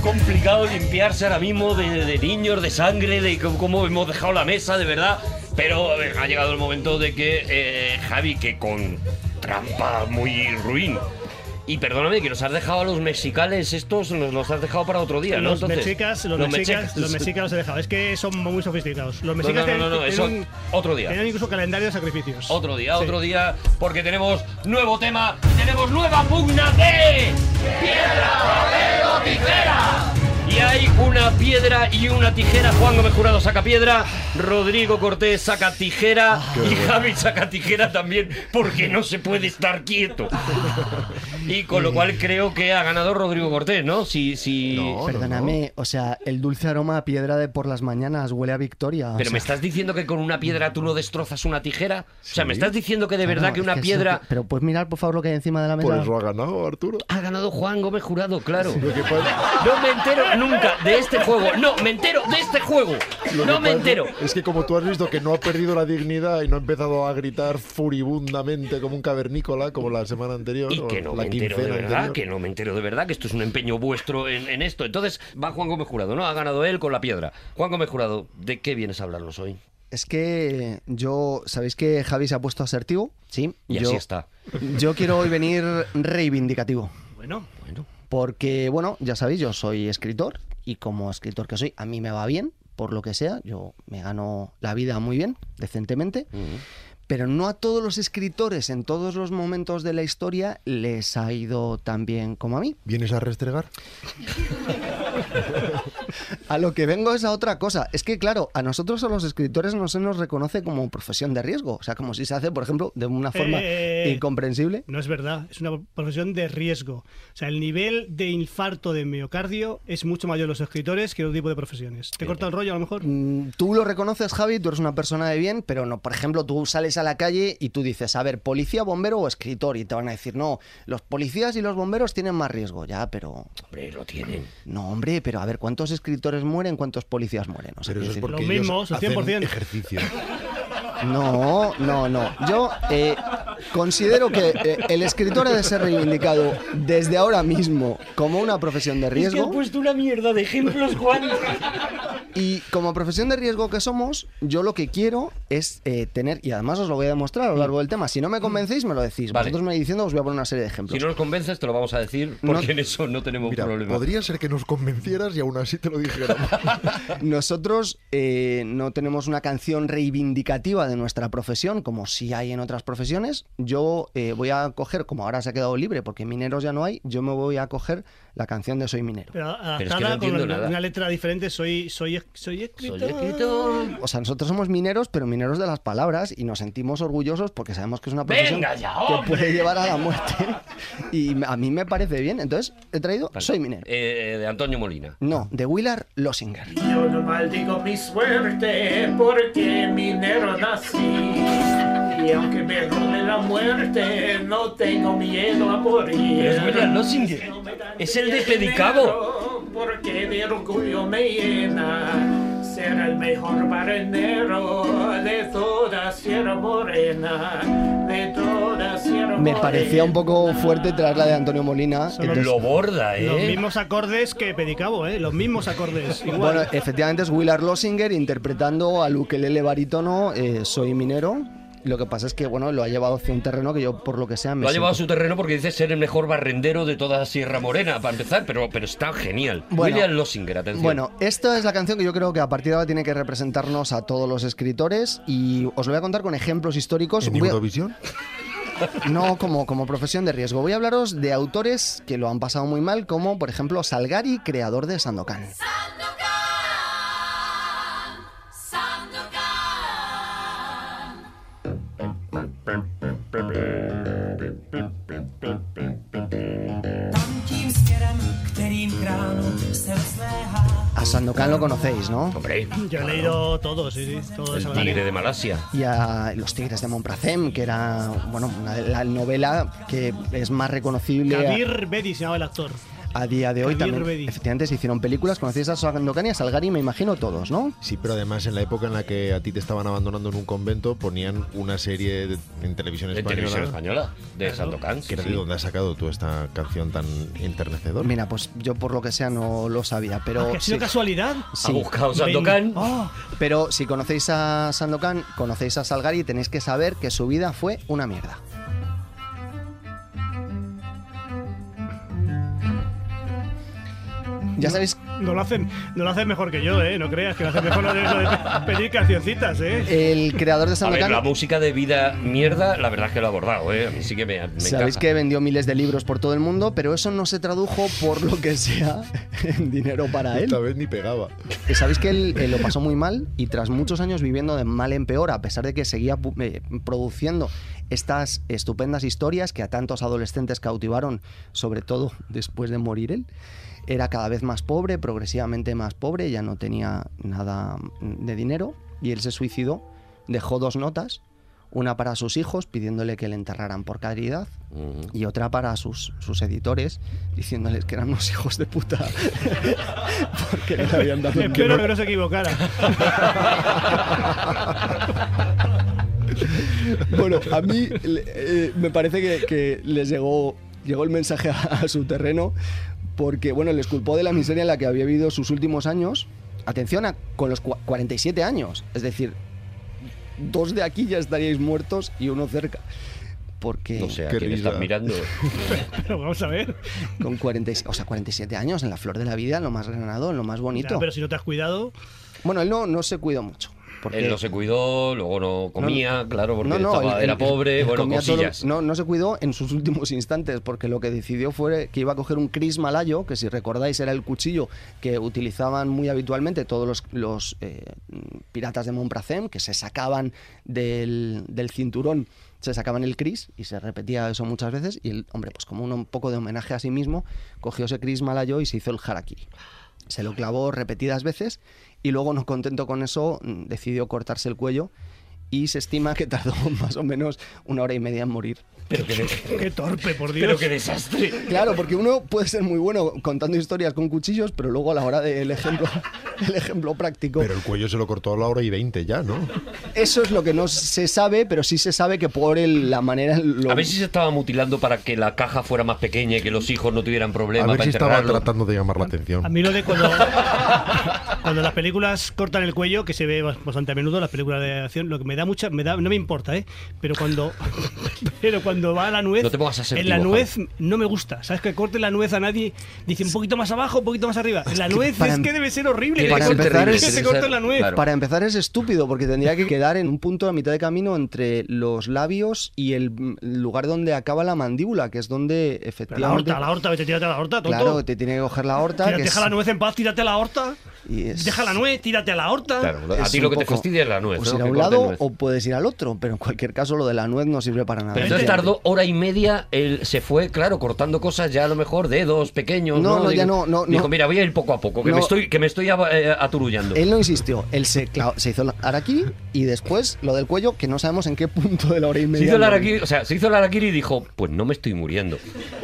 Complicado limpiarse ahora mismo de, niños, de sangre, de cómo- hemos dejado la mesa, de verdad. Pero ha llegado el momento de que eh, Javi, que con trampa muy ruin. Y perdóname, que nos has dejado a los mexicales estos, nos los has dejado para otro día, ¿no? Los Entonces, mexicas, los, mexicas, los mexicas los he dejado. Es que son muy sofisticados. Los No, mexicas no, no, no, no, tienen eso un- otro día. tienen incluso calendario de sacrificios. Otro día, Sí. otro día, porque tenemos nuevo tema, tenemos nueva pugna de piedra, papel o tijera. Y hay una piedra y una tijera. Juan Gómez Jurado saca piedra, Rodrigo Cortés saca tijera y Javi saca tijera también, porque no se puede estar quieto. Y con lo cual creo que ha ganado Rodrigo Cortés, ¿no? Si, si... No, Perdóname, o sea, el dulce aroma a piedra de por las mañanas huele a victoria. o Pero sea, me estás diciendo que con una piedra tú no destrozas una tijera? O sea, me estás diciendo que de verdad que es una piedra... que- Pero puedes mirar, por favor, lo que hay encima de la mesa. Por eso ha ganado Arturo. Ha ganado Juan Gómez Jurado, claro. Lo que No me entero, nunca de este juego. No, me entero de este juego. Lo No me entero. Es que como tú has visto que no ha perdido la dignidad y no ha empezado a gritar furibundamente como un cavernícola como la semana anterior Y que no la me entero de verdad, anterior. que no me entero de verdad, que esto es un empeño vuestro en, en esto. Entonces, va Juan Gómez Jurado, ¿no? Ha ganado él con la piedra. Juan Gómez Jurado, ¿de qué vienes a hablarnos hoy? Es que yo, ¿sabéis que Javi se ha puesto asertivo? Sí. Y yo, así está. Yo quiero hoy venir reivindicativo. Bueno, Bueno, Porque, bueno, ya sabéis, yo soy escritor y como escritor que soy, a mí me va bien, por lo que sea, yo me gano la vida muy bien, decentemente, pero no a todos los escritores en todos los momentos de la historia les ha ido tan bien como a mí. ¿Vienes a restregar? A lo que vengo es a otra cosa. Es que, claro, a nosotros a los escritores no se nos reconoce como profesión de riesgo. O sea, como si se hace, por ejemplo, de una forma Eh. incomprensible. no es verdad. Es una profesión de riesgo. O sea, el nivel de infarto de miocardio es mucho mayor en los escritores que en otro tipo de profesiones. ¿Te corta el rollo a lo mejor? Mm, Tú lo reconoces, Javi, tú eres una persona de bien, pero no, por ejemplo, tú sales a la calle y tú dices, a ver, policía, bombero o escritor, y te van a decir, no, los policías y los bomberos tienen más riesgo, ya, pero hombre, lo tienen. no, hombre, pero a ver, ¿cuántos escritores mueren, cuántos policías mueren? O sea, Pero eso es porque Los mismos, el hacen 100%. ejercicio. No, no, no. Yo eh, considero que eh, el escritor ha de ser reivindicado desde ahora mismo como una profesión de riesgo. puesto una mierda de ejemplos, Juan. Y como profesión de riesgo que somos, yo lo que quiero es eh, tener, y además os lo voy a demostrar a lo largo del tema, si no me convencéis, me lo decís. Vale. Vosotros me diciendo, os voy a poner una serie de ejemplos. Si no nos convences, te lo vamos a decir, porque No- en eso no tenemos Mira, problema. podría ser que nos convencieras y aún así te lo dijéramos. Nosotros eh, no tenemos una canción reivindicativa de nuestra profesión, como sí hay en otras profesiones. Yo eh, voy a coger, como ahora se ha quedado libre, porque mineros ya no hay, yo me voy a coger la canción de Soy Minero. Pero Pero es que no entiendo con nada. una letra diferente, soy, soy, soy escritor. Soy escritor. O sea, nosotros somos mineros, pero mineros de las palabras y nos sentimos orgullosos porque sabemos que es una profesión ya, que puede llevar a la muerte. Y a mí me parece bien. Entonces, he traído Vale. Soy Minero. Eh, de Antonio Molina. No, de Willard Lossinger. Yo no maldigo mi suerte porque minero nací. Y aunque me rode la muerte, no tengo miedo a morir. Pero es William Lossinger. Es el de Pedicabo. Porque de orgullo me llena ser el mejor marinero de toda Sierra Morena. De toda Sierra Me Morena. parecía un poco fuerte traerla de Antonio Molina. Entonces- Lo borda, ¿eh? Los mismos acordes que Pedicabo, ¿eh? Los mismos acordes. Igual. Bueno, efectivamente es Willard Lossinger interpretando al ukelele barítono eh, Soy Minero. Lo que pasa es que, bueno, lo ha llevado hacia un terreno que yo, por lo que sea, me Lo ha llevado a su terreno porque dice ser el mejor barrendero de toda Sierra Morena, para empezar, pero, pero está genial. Bueno. William Lossinger, atención. Bueno, esta es la canción que yo creo que a partir de ahora tiene que representarnos a todos los escritores y os lo voy a contar con ejemplos históricos. ¿En Eurovisión? no como, como profesión de riesgo. Voy a hablaros de autores que lo han pasado muy mal, como por ejemplo Salgari, creador de Sandokan. Sandokan lo conocéis, ¿no? Hombre, Yo he leído todo, sí, sí. Todo el tigre de Malasia. y a Los Tigres de Montpracem, que era, bueno, una la novela que es más reconocible a, Kabir Bedi se llamaba el actor. A día de hoy también. Efectivamente, se hicieron películas, conocéis a Sandokan y a Salgari, me imagino todos, ¿no? Sí, pero además en la época en la que a ti te estaban abandonando en un convento ponían una serie de- en televisión De española televisión española, de Sandokan. que de has sacado tú esta canción tan enternecedora. Mira, pues yo por lo que sea no lo sabía, pero... Ah, ¿que ha sido sí. casualidad? Ha Sí. buscado Sandokan. Oh, Pero si conocéis a Sandokan, conocéis a Salgari, tenéis que saber que su vida fue una mierda. Ya sabéis, no lo hacen, no lo hacen mejor que yo, ¿eh? No creas que lo hacen mejor lo de, lo de pedir cancioncitas, ¿eh? el creador de A ver, Sandokan, la música de vida mierda, la verdad es que lo ha abordado, ¿eh? A mí sí que me, me sabéis encaja. que vendió miles de libros por todo el mundo, pero eso no se tradujo por lo que sea en dinero para él. Esta vez ni pegaba. Sabéis que él eh, lo pasó muy mal y tras muchos años viviendo de mal en peor, a pesar de que seguía eh, produciendo estas estupendas historias que a tantos adolescentes cautivaron, sobre todo después de morir él, era cada vez más pobre, progresivamente más pobre, ya no tenía nada de dinero y él se suicidó, dejó dos notas, Una para sus hijos, pidiéndole que le enterraran por caridad, y otra para sus, sus editores, diciéndoles que eran unos hijos de puta. porque no le habían dado un Espero que no se equivocara. Bueno, a mí eh, me parece que, que les llegó, llegó el mensaje a, a su terreno porque, bueno, les culpó de la miseria en la que había vivido sus últimos años. Atención, a, con los cua- 47 años. Es decir, dos de aquí ya estaríais muertos y uno cerca. Porque No sé, a Qué quién estás mirando. Pero vamos a ver. con 40, o sea, 47 años en la flor de la vida, en lo más granado, en lo más bonito. Ya, pero si no te has cuidado, Bueno, él no, no se cuidó mucho. Porque Él no se cuidó, luego no comía, claro, porque No, no, estaba- él- era pobre, él bueno, no, no se cuidó en sus últimos instantes, porque lo que decidió fue que iba a coger un Chris Malayo, que si recordáis era el cuchillo que utilizaban muy habitualmente todos los, los, eh, piratas de Montpracem, que se sacaban del, del cinturón, se sacaban el Chris, y se repetía eso muchas veces, y el hombre, pues como un, poco de homenaje a sí mismo, cogió ese Chris Malayo y se hizo el harakiri. Se lo clavó repetidas veces y luego, no contento con eso, mm, decidió cortarse el cuello y se estima que tardó más o menos una hora y media en morir. Pero qué, qué torpe, por Dios. pero qué desastre. Claro, porque uno puede ser muy bueno contando historias con cuchillos, pero luego a la hora del ejemplo, el ejemplo práctico, Pero el cuello se lo cortó a la hora y 20 ya, ¿no? eso es lo que no se sabe, pero sí se sabe que por el- la manera... Lo, A ver si se estaba mutilando para que la caja fuera más pequeña y que los hijos no tuvieran A problemas ver para si estaba tratando de llamar la atención. A mí lo de cuando, cuando las películas cortan el cuello, que se ve bastante a menudo, las películas de acción, lo que me da mucha, me da, no me importa, ¿eh? Pero cuando, pero cuando va a la nuez, No te pongas asertivo, en la nuez no me gusta. ¿Sabes? Que corte la nuez a nadie, dice un poquito más abajo, un poquito más arriba. En la nuez para es em- que debe ser horrible. Para que empezar es- que se tiene que corte ser- la nuez. claro. Para empezar es estúpido porque tendría que quedar en un punto a mitad de camino entre los labios y el lugar donde acaba la mandíbula, que es donde Pero la efectivamente... horta, la horta, vete, tírate a la horta, tonto. Claro, te tiene que coger la horta. Tira- que deja es- la nuez en paz, tírate a la horta. y es- Deja la nuez, tírate a la horta. Claro, a ti lo que te fastidia es la nuez. ¿no? ir a un lado nuez. o puedes ir al otro, pero en cualquier caso lo de la nuez no sirve para nada. Pero entonces tardó hora y media, él se fue, claro, cortando cosas ya a lo mejor dedos pequeños. No, No, no, ya no, no, Dijo, mira, voy a ir poco a poco, que me estoy, que me estoy eh, aturullando. Él no insistió, él se, clavó- se hizo el araquiri y después lo del cuello, que no sabemos en qué punto de la hora y Se media. hizo el harakiri, o sea, se hizo el y dijo, pues no me estoy muriendo,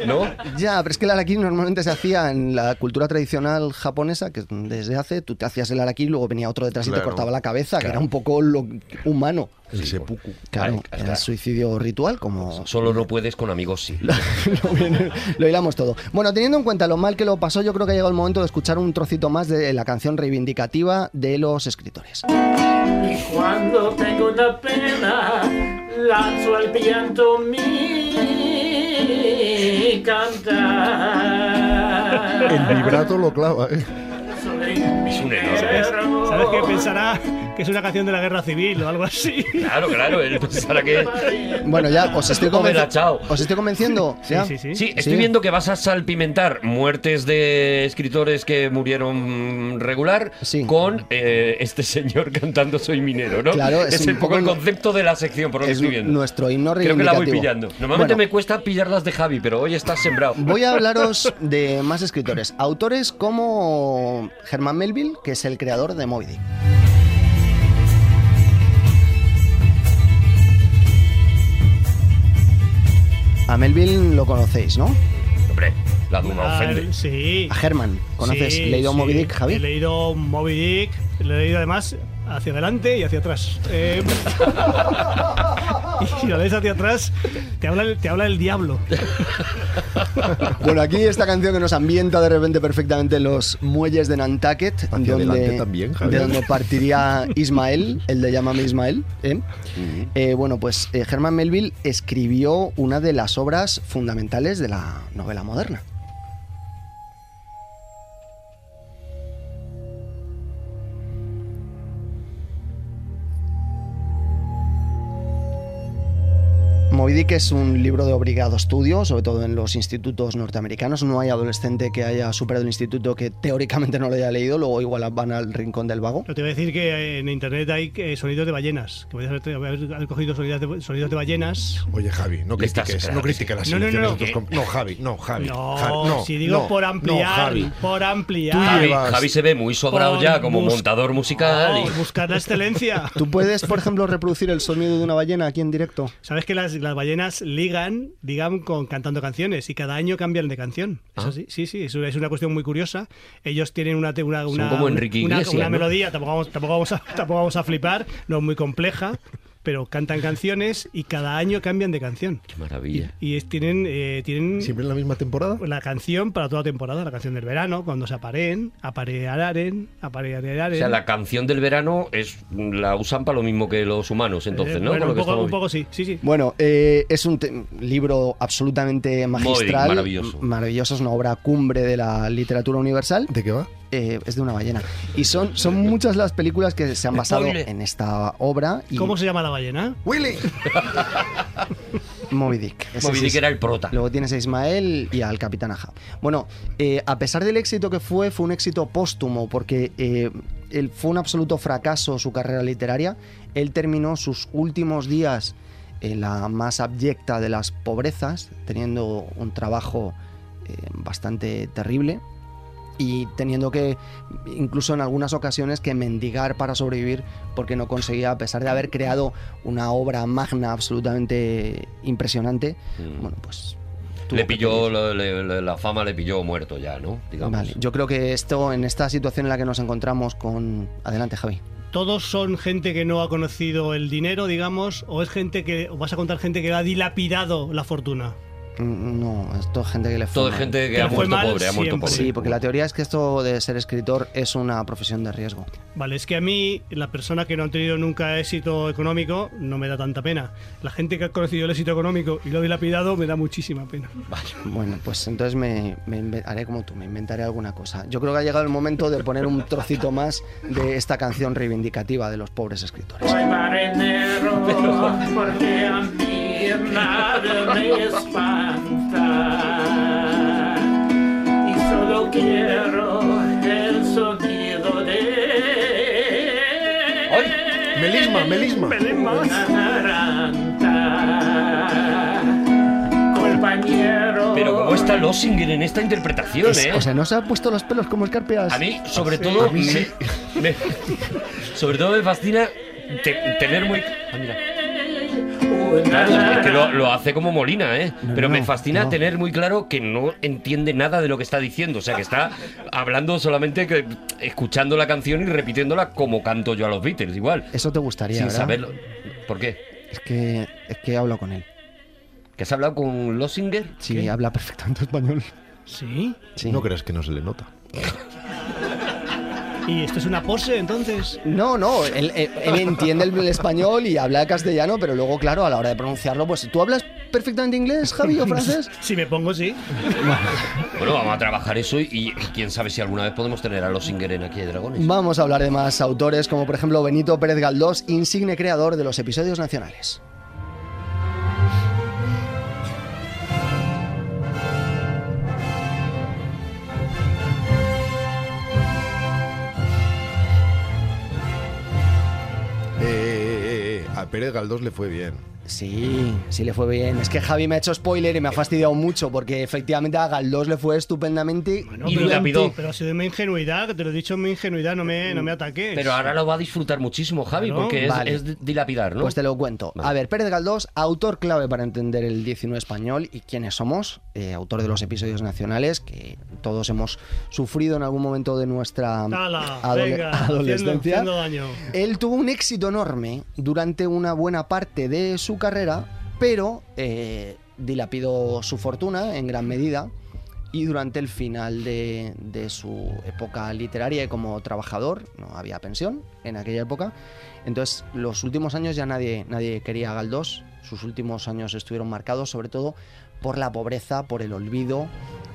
¿no? Ya, pero es que el araquiri normalmente se hacía en la cultura tradicional japonesa, que desde hace tú te hacías el araquiri y luego venía otro detrás y te Claro. cortaba la cabeza, que Claro. era un poco lo humano. El seppuku. Claro, está. suicidio ritual, como Solo no puedes con amigos, sí. lo, lo hilamos todo. Bueno, teniendo en cuenta lo mal que lo pasó, yo creo que ha llegado el momento de escuchar un trocito más de la canción reivindicativa de los escritores. Y cuando tengo una pena, lanzo al llanto mi cantar. El vibrato lo clava, ¿eh? Es un enorme. ¿Sabes, minero. ¿Sabes qué pensará? Que es una canción de la guerra civil o algo así. Claro, claro, él pensará que... Bueno, ya os estoy, Come la convenci- chao. os estoy convenciendo. Sí, ¿ya? sí, sí. Sí, estoy Sí. viendo que vas a salpimentar muertes de escritores que murieron regular Sí. con eh, este señor cantando Soy minero, ¿no? Claro, es es, un un poco el concepto de la sección, por lo que Es estoy viendo. nuestro himno Creo que la voy pillando. Normalmente Bueno, me cuesta pillarlas de Javi, pero hoy estás sembrado. Voy a hablaros de más escritores. Autores como Herman Melville, que es el creador de Moby A Melville lo conocéis, ¿no? Hombre, la duma Ah, ofende. sí. A Herman. ¿Conoces? Sí, ¿Leído sí. Moby Dick, He Javi? leído Moby Dick, lo he leído además hacia adelante y hacia atrás. Eh, y si lo lees hacia atrás, te habla, el- te habla el diablo. Bueno, aquí esta canción que nos ambienta de repente perfectamente en los muelles de Nantucket, donde, también, de donde partiría Ismael, el de Llámame Ismael. ¿eh? Eh, bueno, pues eh, Herman Melville escribió una de las obras fundamentales de la novela moderna. Moby Dick es un libro de obligado estudio, sobre todo en los institutos norteamericanos. No hay adolescente que haya superado el instituto que teóricamente no lo haya leído, luego igual van al rincón del vago. No te voy a decir que en internet hay eh, sonidos de ballenas. Que puedes haber, haber cogido sonidos de, sonidos de ballenas. Oye, Javi, no critiques, no critiques las No, no, no, selecciones no, No, Javi, no, Javi. No, Javi, no, si digo no, por ampliar, Javi. por ampliar. Javi, llevas- Javi se ve muy sobrado Por ya como montador musical. Por y- buscar la excelencia. ¿Tú puedes, por ejemplo, reproducir el sonido de una ballena aquí en directo? Sabes que las, las ballenas ligan, ligan con cantando canciones y cada año cambian de canción. Eso Ah. sí, sí, sí, es una, es una cuestión muy curiosa. Ellos tienen una, una, Son una, como Enrique una- una ¿no? melodía, tampoco vamos, tampoco, vamos a, tampoco vamos a flipar, no es muy compleja, pero cantan canciones y cada año cambian de canción. Qué Y, maravilla. y es- tienen, eh, tienen ¿Siempre en la misma temporada? la canción para toda temporada, la canción del verano, cuando se apareen, apareararen, apareararen. O sea, la canción del verano es la usan para lo mismo que los humanos, entonces, Eh, ¿no? bueno, lo un, que poco, un poco sí, sí, sí. Bueno, eh, es un libro absolutamente magistral. maravilloso. Maravilloso, es una obra cumbre de la literatura universal. ¿De qué va? Eh, es de una ballena. Y son, son muchas las películas que se han basado Spoiler. en esta obra. Y ¿Cómo se llama la ballena? ¡Willy! Moby Dick. Ese Moby Dick es- era el prota. Luego tienes a Ismael y al Capitán Ahab. Bueno, eh, a pesar del éxito que fue, fue un éxito póstumo porque eh, él fue un absoluto fracaso su carrera literaria. Él terminó sus últimos días en la más abyecta de las pobrezas, teniendo un trabajo eh, bastante terrible y teniendo que, incluso en algunas ocasiones, que mendigar para sobrevivir porque no conseguía, a pesar de haber creado una obra magna absolutamente impresionante, Mm. bueno, pues... Le pilló, la fama le pilló muerto ya, ¿no? Digamos. Vale, yo creo que esto, en esta situación en la que nos encontramos con... Adelante, Javi. todos son gente que no ha conocido el dinero, digamos, o es gente que, o vas a contar gente que ha dilapidado la fortuna. Mm, No, esto es gente que le fue Todo mal. gente que Que ha fue muerto mal pobre, ha muerto pobre. Sí, porque la teoría es que esto de ser escritor es una profesión de riesgo. Vale, es que a mí, la persona que no ha tenido nunca éxito económico, no me da tanta pena. La gente que ha conocido el éxito económico y lo ha dilapidado, me da muchísima pena. Bueno, pues entonces me, haré como tú, me inventaré alguna cosa. Yo creo que ha llegado el momento de poner un trocito más de esta canción reivindicativa de los pobres escritores. Nada me espanta y solo quiero el sonido de Melisma, melisma. una naranta compañero Pero cómo está Lossinger en esta interpretación, Es- ¿eh? o sea, ¿no se ha puesto los pelos como escarpias? A mí, sobre todo, me, me- sobre todo me fascina te- tener muy. Ah, mira. Claro, es que lo, lo hace como Molina, ¿eh? No, Pero no, me fascina no. tener muy claro que no entiende nada de lo que está diciendo. O sea, que está hablando solamente que, escuchando la canción y repitiéndola como canto yo a los Beatles, igual. Eso te gustaría, Sin ¿verdad? saberlo. ¿Por qué? Es que, es que he hablado con él. ¿Que has hablado con Lossinger? Sí, ¿Qué? habla perfectamente español. ¿Sí? Sí. No creas que no se le nota. ¿Y esto es una pose entonces? No, no, él, él- él entiende el, el español y habla castellano, pero luego, claro, a la hora de pronunciarlo, pues tú hablas perfectamente inglés, Javi, o francés. Si me pongo, sí. Bueno, vamos a trabajar eso y, y quién sabe si alguna vez podemos tener a Lossinger en Aquí de Dragones. Vamos a hablar de más autores, como por ejemplo Benito Pérez Galdós, insigne creador de los episodios nacionales. Eh, a Pérez Galdós le fue bien. Sí, sí le fue bien. Es que Javi me ha hecho spoiler y me ha fastidiado mucho porque efectivamente a Galdós le fue estupendamente. Bueno, Y pero, dilapidó. pero ha sido mi ingenuidad, que te lo he dicho en mi ingenuidad, no me, no me ataques. Pero ahora lo va a disfrutar muchísimo, Javi, Claro. porque es, Vale. es dilapidar, ¿no? Pues te lo cuento. Vale. A ver, Pérez Galdós, autor clave para entender el 19 español y quiénes somos, eh, autor de los episodios nacionales que todos hemos sufrido en algún momento de nuestra Hala, adole- venga, haciendo, adolescencia. haciendo daño. Él tuvo un éxito enorme durante una buena parte de su carrera, pero eh, dilapidó su fortuna en gran medida y durante el final de, su época literaria y como trabajador, no había pensión en aquella época, entonces los últimos años ya nadie, nadie quería a Galdós, sus últimos años estuvieron marcados sobre todo por la pobreza, por el olvido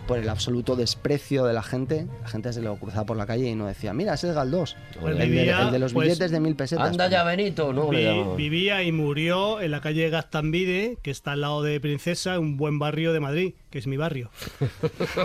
por el absoluto desprecio de la gente. La gente se lo cruzaba por la calle y no decía, mira, ese es Galdós, Pues el, de, vivía, el de los pues, billetes de mil pesetas. Anda ya, Benito, ¿no? Vi- vivía y murió en la calle Gaztambide, que está al lado de Princesa, un buen barrio de Madrid, que es mi barrio.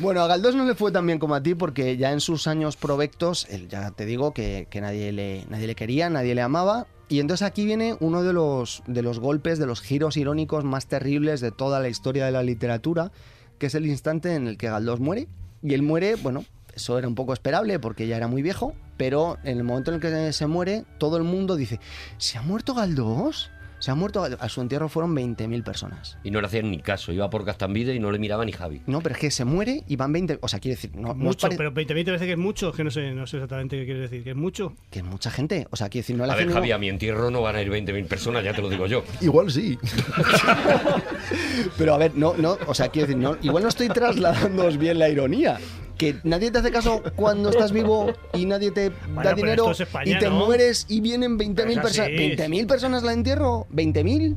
Bueno, a Galdós no le fue tan bien como a ti porque ya en sus años provectos, él ya te digo que, que nadie, le, nadie le quería, nadie le amaba. Y entonces aquí viene uno de los, de los golpes, de los giros irónicos más terribles de toda la historia de la literatura, que es el instante en el que Galdós muere. Y él muere, bueno, eso era un poco esperable porque ya era muy viejo, pero en el momento en el que se muere, todo el mundo dice, ¿se ha muerto Galdós? Se ha muerto. A su entierro fueron 20.000 personas. Y no le hacían ni caso. Iba por Castambide y no le miraba ni Javi. No, pero es que se muere y van 20... O sea, quiere decir, no, Mucho, pare- pero 20.000 te parece que es mucho, que no sé, no sé exactamente qué quiere decir, que es mucho. Que es mucha gente. O sea, quiero decir, no le A ver, ningún- Javi, a mi entierro no van a ir 20.000 personas, ya te lo digo yo. Igual sí. Pero a ver, no, no, o sea, quiero decir, no, igual no estoy trasladándoos bien la ironía. Que nadie te hace caso cuando estás vivo y nadie te da dinero esto es España, y te ¿no? mueres y vienen 20.000 Pero es personas. así. ¿20.000 personas la entierro? ¿20.000?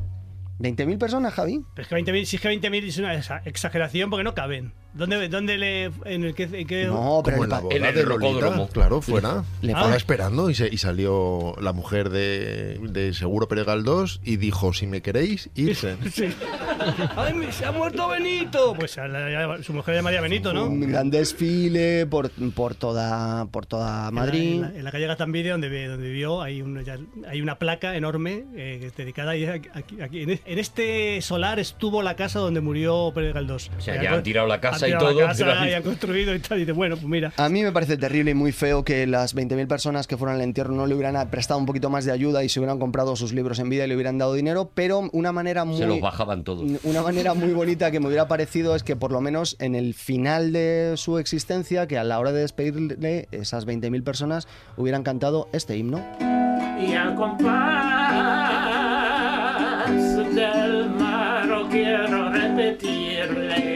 ¿20.000 personas, Javi? Pero es que 20.000, si es que 20.000 es una exa- exageración porque no caben. ¿Dónde, dónde le. en el que, en qué- No, pero en la boda en el de Lolita, claro, fuera. le Estaba Ah. esperando y, se- y salió la mujer de, de Seguro Pérez Galdós y dijo, si me queréis, irse. Sí. ¡Ay, se ha muerto Benito! Pues a la- su mujer llamaría Benito, ¿no? Un gran desfile por, por, toda, por toda Madrid. En la, en la- en la calle Gaztambide, donde, donde vivió, hay, un- ya- hay una placa enorme eh, que dedicada ahí, aquí, aquí. En, en este solar estuvo la casa donde murió Pérez Galdós. O sea, ya han tirado la casa y todo, La casa, pero- construido y tal. Y dice, bueno, pues mira. A mí me parece terrible y muy feo que las 20.000 personas que fueron al entierro no le hubieran prestado un poquito más de ayuda y se hubieran comprado sus libros en vida y le hubieran dado dinero, pero una manera muy Se los bajaban todos. una manera muy bonita que me hubiera parecido es que por lo menos en el final de su existencia, que a la hora de despedirle, esas 20.000 personas hubieran cantado este himno. Y al compás del mar quiero repetirle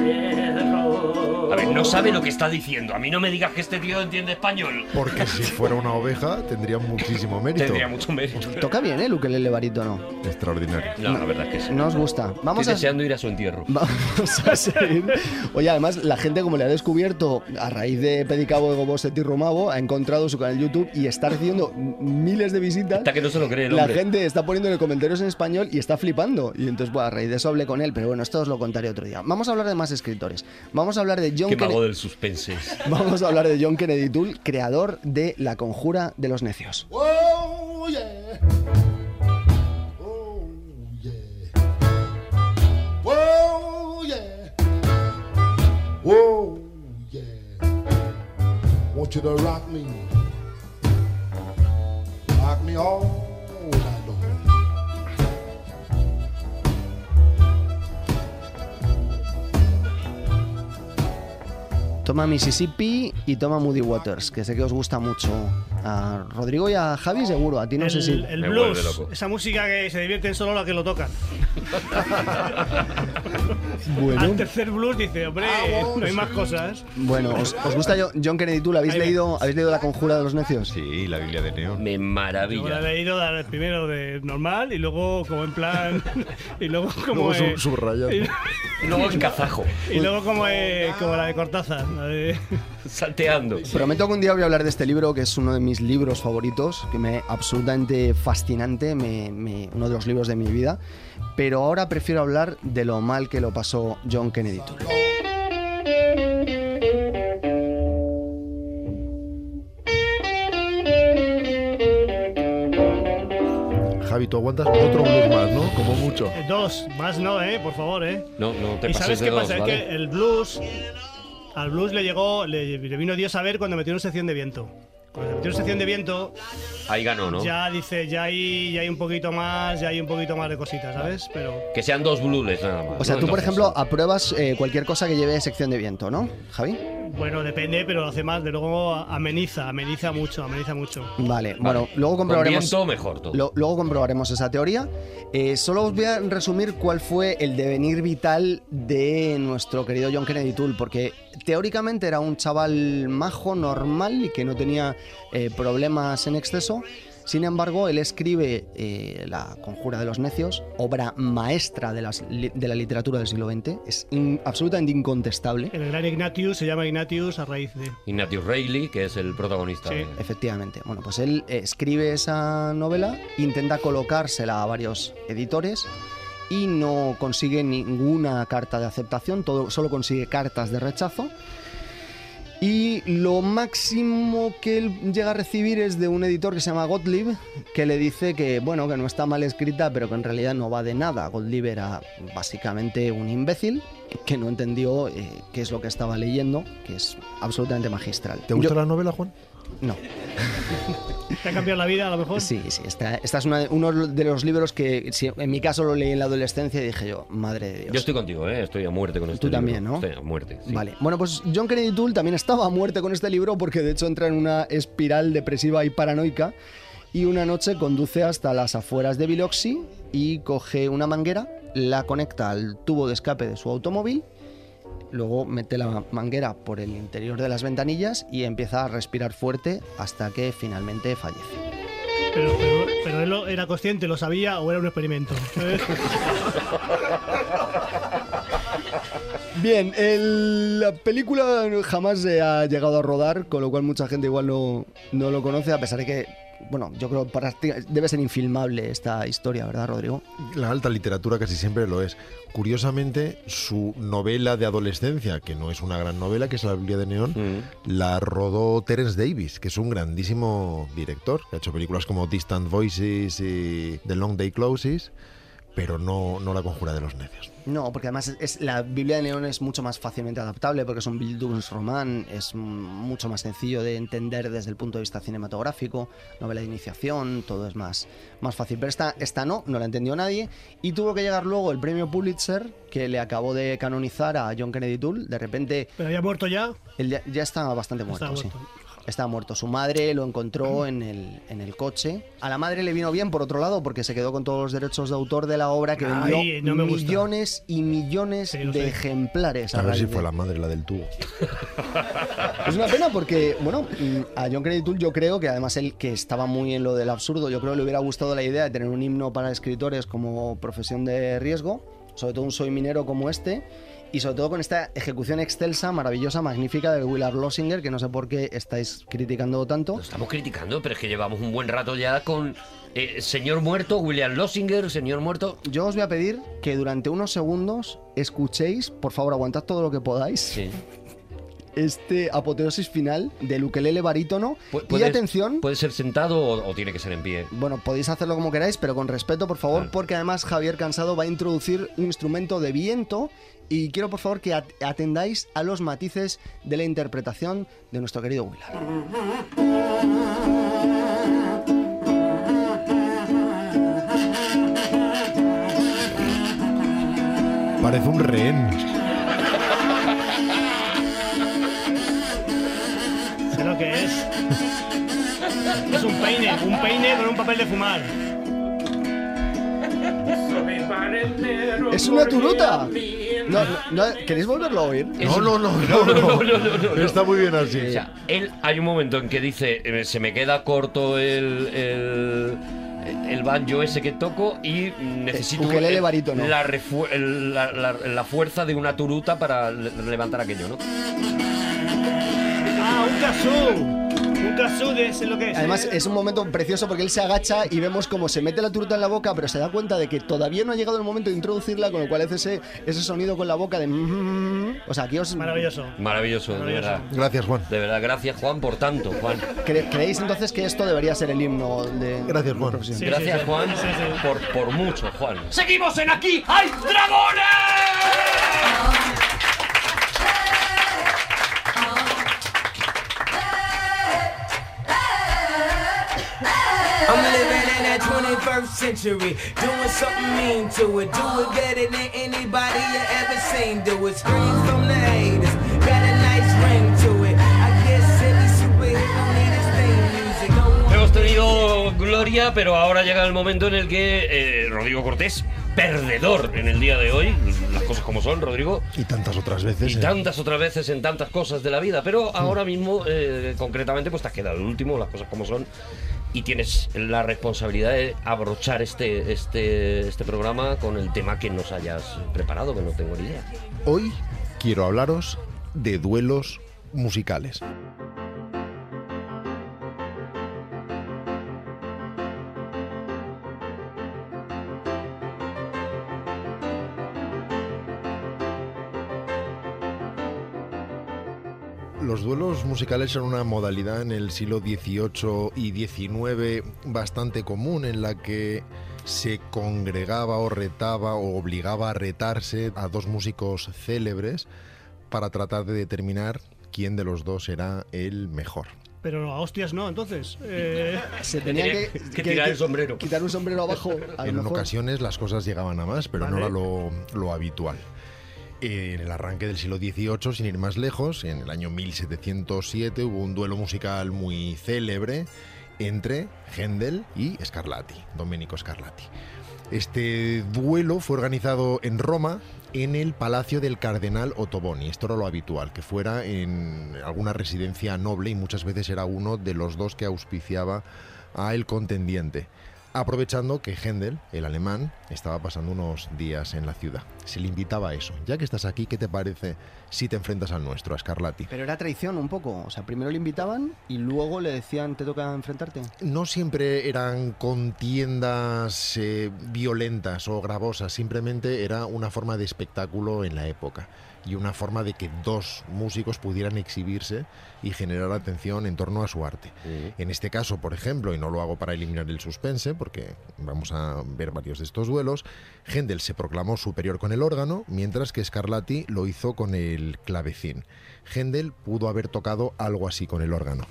entero. Ver, no sabe lo que está diciendo. A mí no me digas que este tío entiende español. Porque si fuera una oveja tendría muchísimo mérito. Tendría mucho mérito. Toca bien, ¿eh? El ukelele barítono. Extraordinario. No, la verdad es que sí. No os gusta. Vamos Estoy a... deseando ir a su entierro. Vamos a seguir. Oye, además, la gente, como le ha descubierto a raíz de Pedicabo de Goboset y Romabo, ha encontrado su canal de YouTube y está recibiendo miles de visitas. Hasta que no se lo cree el La hombre. gente está poniéndole comentarios en español y está flipando. Y entonces, bueno, a raíz de eso hablé con él, pero bueno, esto os lo contaré otro día. Vamos a hablar de más escritores. Vamos a hablar de John Qué mago del suspense. Vamos a hablar de John Kennedy Toole, creador de La Conjura de los Necios. Oh, yeah. Oh, yeah. Oh, yeah. Oh, yeah. Want you to rock me. Rock me all Toma Mississippi y toma Moody Waters, que sé que os gusta mucho. A Rodrigo y a Javi seguro, a ti no el, sé si... el blues, esa música que se divierten solo los que lo tocan. Bueno, Al tercer blues dice, hombre, no hay más cosas. bueno ¿os, os gusta yo- John Kennedy Toole? ¿Habéis Ahí ve. leído, ¿Habéis leído La Conjura de los Necios? Sí, la Biblia de Neón. Me Yo la he maravilla. leído primero de normal y luego como en plan y luego como Luego eh, sub- subrayando. y, Luego en kazajo, y luego como eh, como la de Cortázar la de- salteando. Prometo que un día voy a hablar de este libro, que es uno de mis libros favoritos, que me absolutamente fascinante, me- me- uno de los libros de mi vida. Pero ahora prefiero hablar de lo mal que lo pasó John Kennedy. Javi, tú aguantas otro blues más, ¿no? Como mucho. eh, dos más no eh por favor eh No, no te y pases sabes de qué dos, pasa ¿vale? es que el blues al blues le llegó le, vino Dios a ver cuando metió una sección de viento cuando metió una sección de viento Ahí ganó, ¿no? ya dice ya hay ya hay un poquito más ya hay un poquito más de cositas sabes pero Que sean dos blues nada más. O sea, ¿no? tú, por Entonces, ejemplo, apruebas eh, cualquier cosa que lleve sección de viento, ¿no, Javi? bueno depende pero hace más de luego ameniza ameniza mucho ameniza mucho Vale, Vale. bueno, luego Con comprobaremos... viento mejor todo. Lo- luego comprobaremos esa teoría. Eh, solo os voy a resumir cuál fue el devenir vital de nuestro querido John Kennedy Toole, porque teóricamente era un chaval majo, normal y que no tenía eh, problemas en exceso. Sin embargo, él escribe eh, La Conjura de los Necios, obra maestra de, las li- de la literatura del siglo XX, es in- absolutamente incontestable. El gran Ignatius se llama Ignatius a raíz de. Ignatius Reilly, que es el protagonista. Sí. de- Efectivamente. Bueno, pues él eh, escribe esa novela, intenta colocársela a varios editores y no consigue ninguna carta de aceptación, todo, solo consigue cartas de rechazo. Y lo máximo que él llega a recibir es de un editor que se llama Gottlieb, que le dice que, bueno, que no está mal escrita, pero que en realidad no va de nada. Gottlieb era básicamente un imbécil que no entendió eh, qué es lo que estaba leyendo, que es absolutamente magistral. ¿Te gusta Yo- la novela, Juan? No. ¿Te ha cambiado la vida a lo mejor? Sí, sí, esta, esta es una- uno de los libros que si- en mi caso lo leí en la adolescencia y dije yo, madre de Dios. Yo estoy contigo, ¿eh? estoy a muerte con este Tú libro. también, ¿no? Estoy a muerte. sí. Vale, bueno, pues John Kennedy Toole también estaba a muerte con este libro porque de hecho entra en una espiral depresiva y paranoica y una noche conduce hasta las afueras de Biloxi y coge una manguera, la conecta al tubo de escape de su automóvil, luego mete la manguera por el interior de las ventanillas y empieza a respirar fuerte hasta que finalmente fallece. Pero, pero, pero él lo- era consciente, lo sabía o era un experimento. ¿sabes? Bien, el- la película jamás se ha llegado a rodar, con lo cual mucha gente igual no, no lo conoce, a pesar de que, bueno, yo creo que debe ser infilmable esta historia, ¿verdad, Rodrigo? La alta literatura casi siempre lo es. Curiosamente, su novela de adolescencia, que no es una gran novela, que es La Biblia de Neón, Mm. la rodó Terence Davis, que es un grandísimo director, que ha hecho películas como Distant Voices y The Long Day Closes, pero no, no La Conjura de los Necios. No, porque además es, la Biblia de Neón es mucho más fácilmente adaptable porque es un Bildungsroman, es mm, mucho más sencillo de entender desde el punto de vista cinematográfico, novela de iniciación, todo es más, más fácil. Pero esta, esta no, no la entendió nadie y tuvo que llegar luego el premio Pulitzer que le acabó de canonizar a John Kennedy Toole. De repente Pero había muerto ya. él ya, ya estaba bastante muerto, Estaba sí. Estaba muerto. Su madre lo encontró en el, en el coche. A la madre le vino bien, por otro lado, porque se quedó con todos los derechos de autor de la obra que vendió Ay, no millones y millones Sí, de sé. ejemplares. A ver raíz si de- fue la madre la del tubo. Es una pena porque, bueno, mm, a John Kennedy Toole yo creo que además él que estaba muy en lo del absurdo, yo creo que le hubiera gustado la idea de tener un himno para escritores como profesión de riesgo, sobre todo un soy minero como este, y sobre todo con esta ejecución excelsa, maravillosa, magnífica de Willard Lossinger, que no sé por qué estáis criticando tanto. Lo estamos criticando, pero es que llevamos un buen rato ya con eh, señor muerto, William Lossinger, señor muerto. Yo os voy a pedir que durante unos segundos escuchéis, por favor, aguantad todo lo que podáis, Sí. este apoteosis final del ukelele barítono. Y atención, ¿Puede ser sentado o, o tiene que ser en pie? bueno, podéis hacerlo como queráis, pero con respeto, por favor, Claro. porque además Javier Cansado va a introducir un instrumento de viento y quiero, por favor, que at- atendáis a los matices de la interpretación de nuestro querido Willard. Parece un rehén. Sé lo que es. Es un peine, un peine con un papel de fumar. ¡Es una turuta! No, no, no, ¿Queréis volverlo a oír? No, no, no, no, no, Está muy bien así. O sea, él hay un momento en que dice, eh, se me queda corto el, el, el banjo ese que toco y necesito eh, la, refu- el- la, la- la fuerza de una turuta para le- levantar aquello, ¿no? ¡Ah, un kazoo! Un kazoo de ese es lo que es. Además, es un momento precioso porque él se agacha y vemos cómo se mete la turuta en la boca, pero se da cuenta de que todavía no ha llegado el momento de introducirla, con lo cual hace ese, ese sonido con la boca de... O sea, aquí os... Maravilloso. Maravilloso, de verdad. Gracias, Juan. De verdad, gracias Juan por tanto, Juan. ¿Cre- ¿Creéis entonces que esto debería ser el himno de... Gracias, Juan. Sí, Gracias sí, sí. Juan Sí, sí. Por, por mucho, Juan. Seguimos en aquí, hay dragones. That 21st century, doing something mean to it. Do it better than anybody you ever seen. Do it. Screams from the haters, got a nice ring to it. I guess every superhero need his theme music. No one Hemos tenido gloria, pero ahora llega el momento en el que eh, Rodrigo Cortés, perdedor en el día de hoy, las cosas como son, Rodrigo, Y tantas otras veces. y eh. tantas otras veces en tantas cosas de la vida, pero ahora mismo, eh, concretamente, pues te has quedado el último, las cosas como son. Y tienes la responsabilidad de abrochar este, este, este programa con el tema que nos hayas preparado, que no tengo ni idea. Hoy quiero hablaros de duelos musicales. Duelos musicales son una modalidad en el siglo XVIII y XIX bastante común en la que se congregaba o retaba o obligaba a retarse a dos músicos célebres para tratar de determinar quién de los dos era el mejor. Pero a hostias no, entonces. Eh, Se tenía que, que tirar el sombrero. Quitar un sombrero abajo. A lo En mejor. ocasiones las cosas llegaban a más, pero no era lo, lo habitual. En el arranque del siglo XVIII, sin ir más lejos, en el año 1707 hubo un duelo musical muy célebre entre Händel y Scarlatti, Domenico Scarlatti. Este duelo fue organizado en Roma en el palacio del cardenal Ottoboni. Esto era lo habitual, que fuera en alguna residencia noble y muchas veces era uno de los dos que auspiciaba a el contendiente. Aprovechando que Händel, el alemán, estaba pasando unos días en la ciudad. Se le invitaba a eso. Ya que estás aquí, ¿qué te parece si te enfrentas al nuestro, a Scarlatti? Pero era traición un poco. O sea, primero le invitaban y luego le decían, te toca enfrentarte. no siempre eran contiendas eh, violentas o gravosas, simplemente era una forma de espectáculo en la época y una forma de que dos músicos pudieran exhibirse y generar atención en torno a su arte. En este caso, por ejemplo, y no lo hago para eliminar el suspense, porque vamos a ver varios de estos duelos, Händel se proclamó superior con el órgano, mientras que Scarlatti lo hizo con el clavecín. Händel pudo haber tocado algo así con el órgano.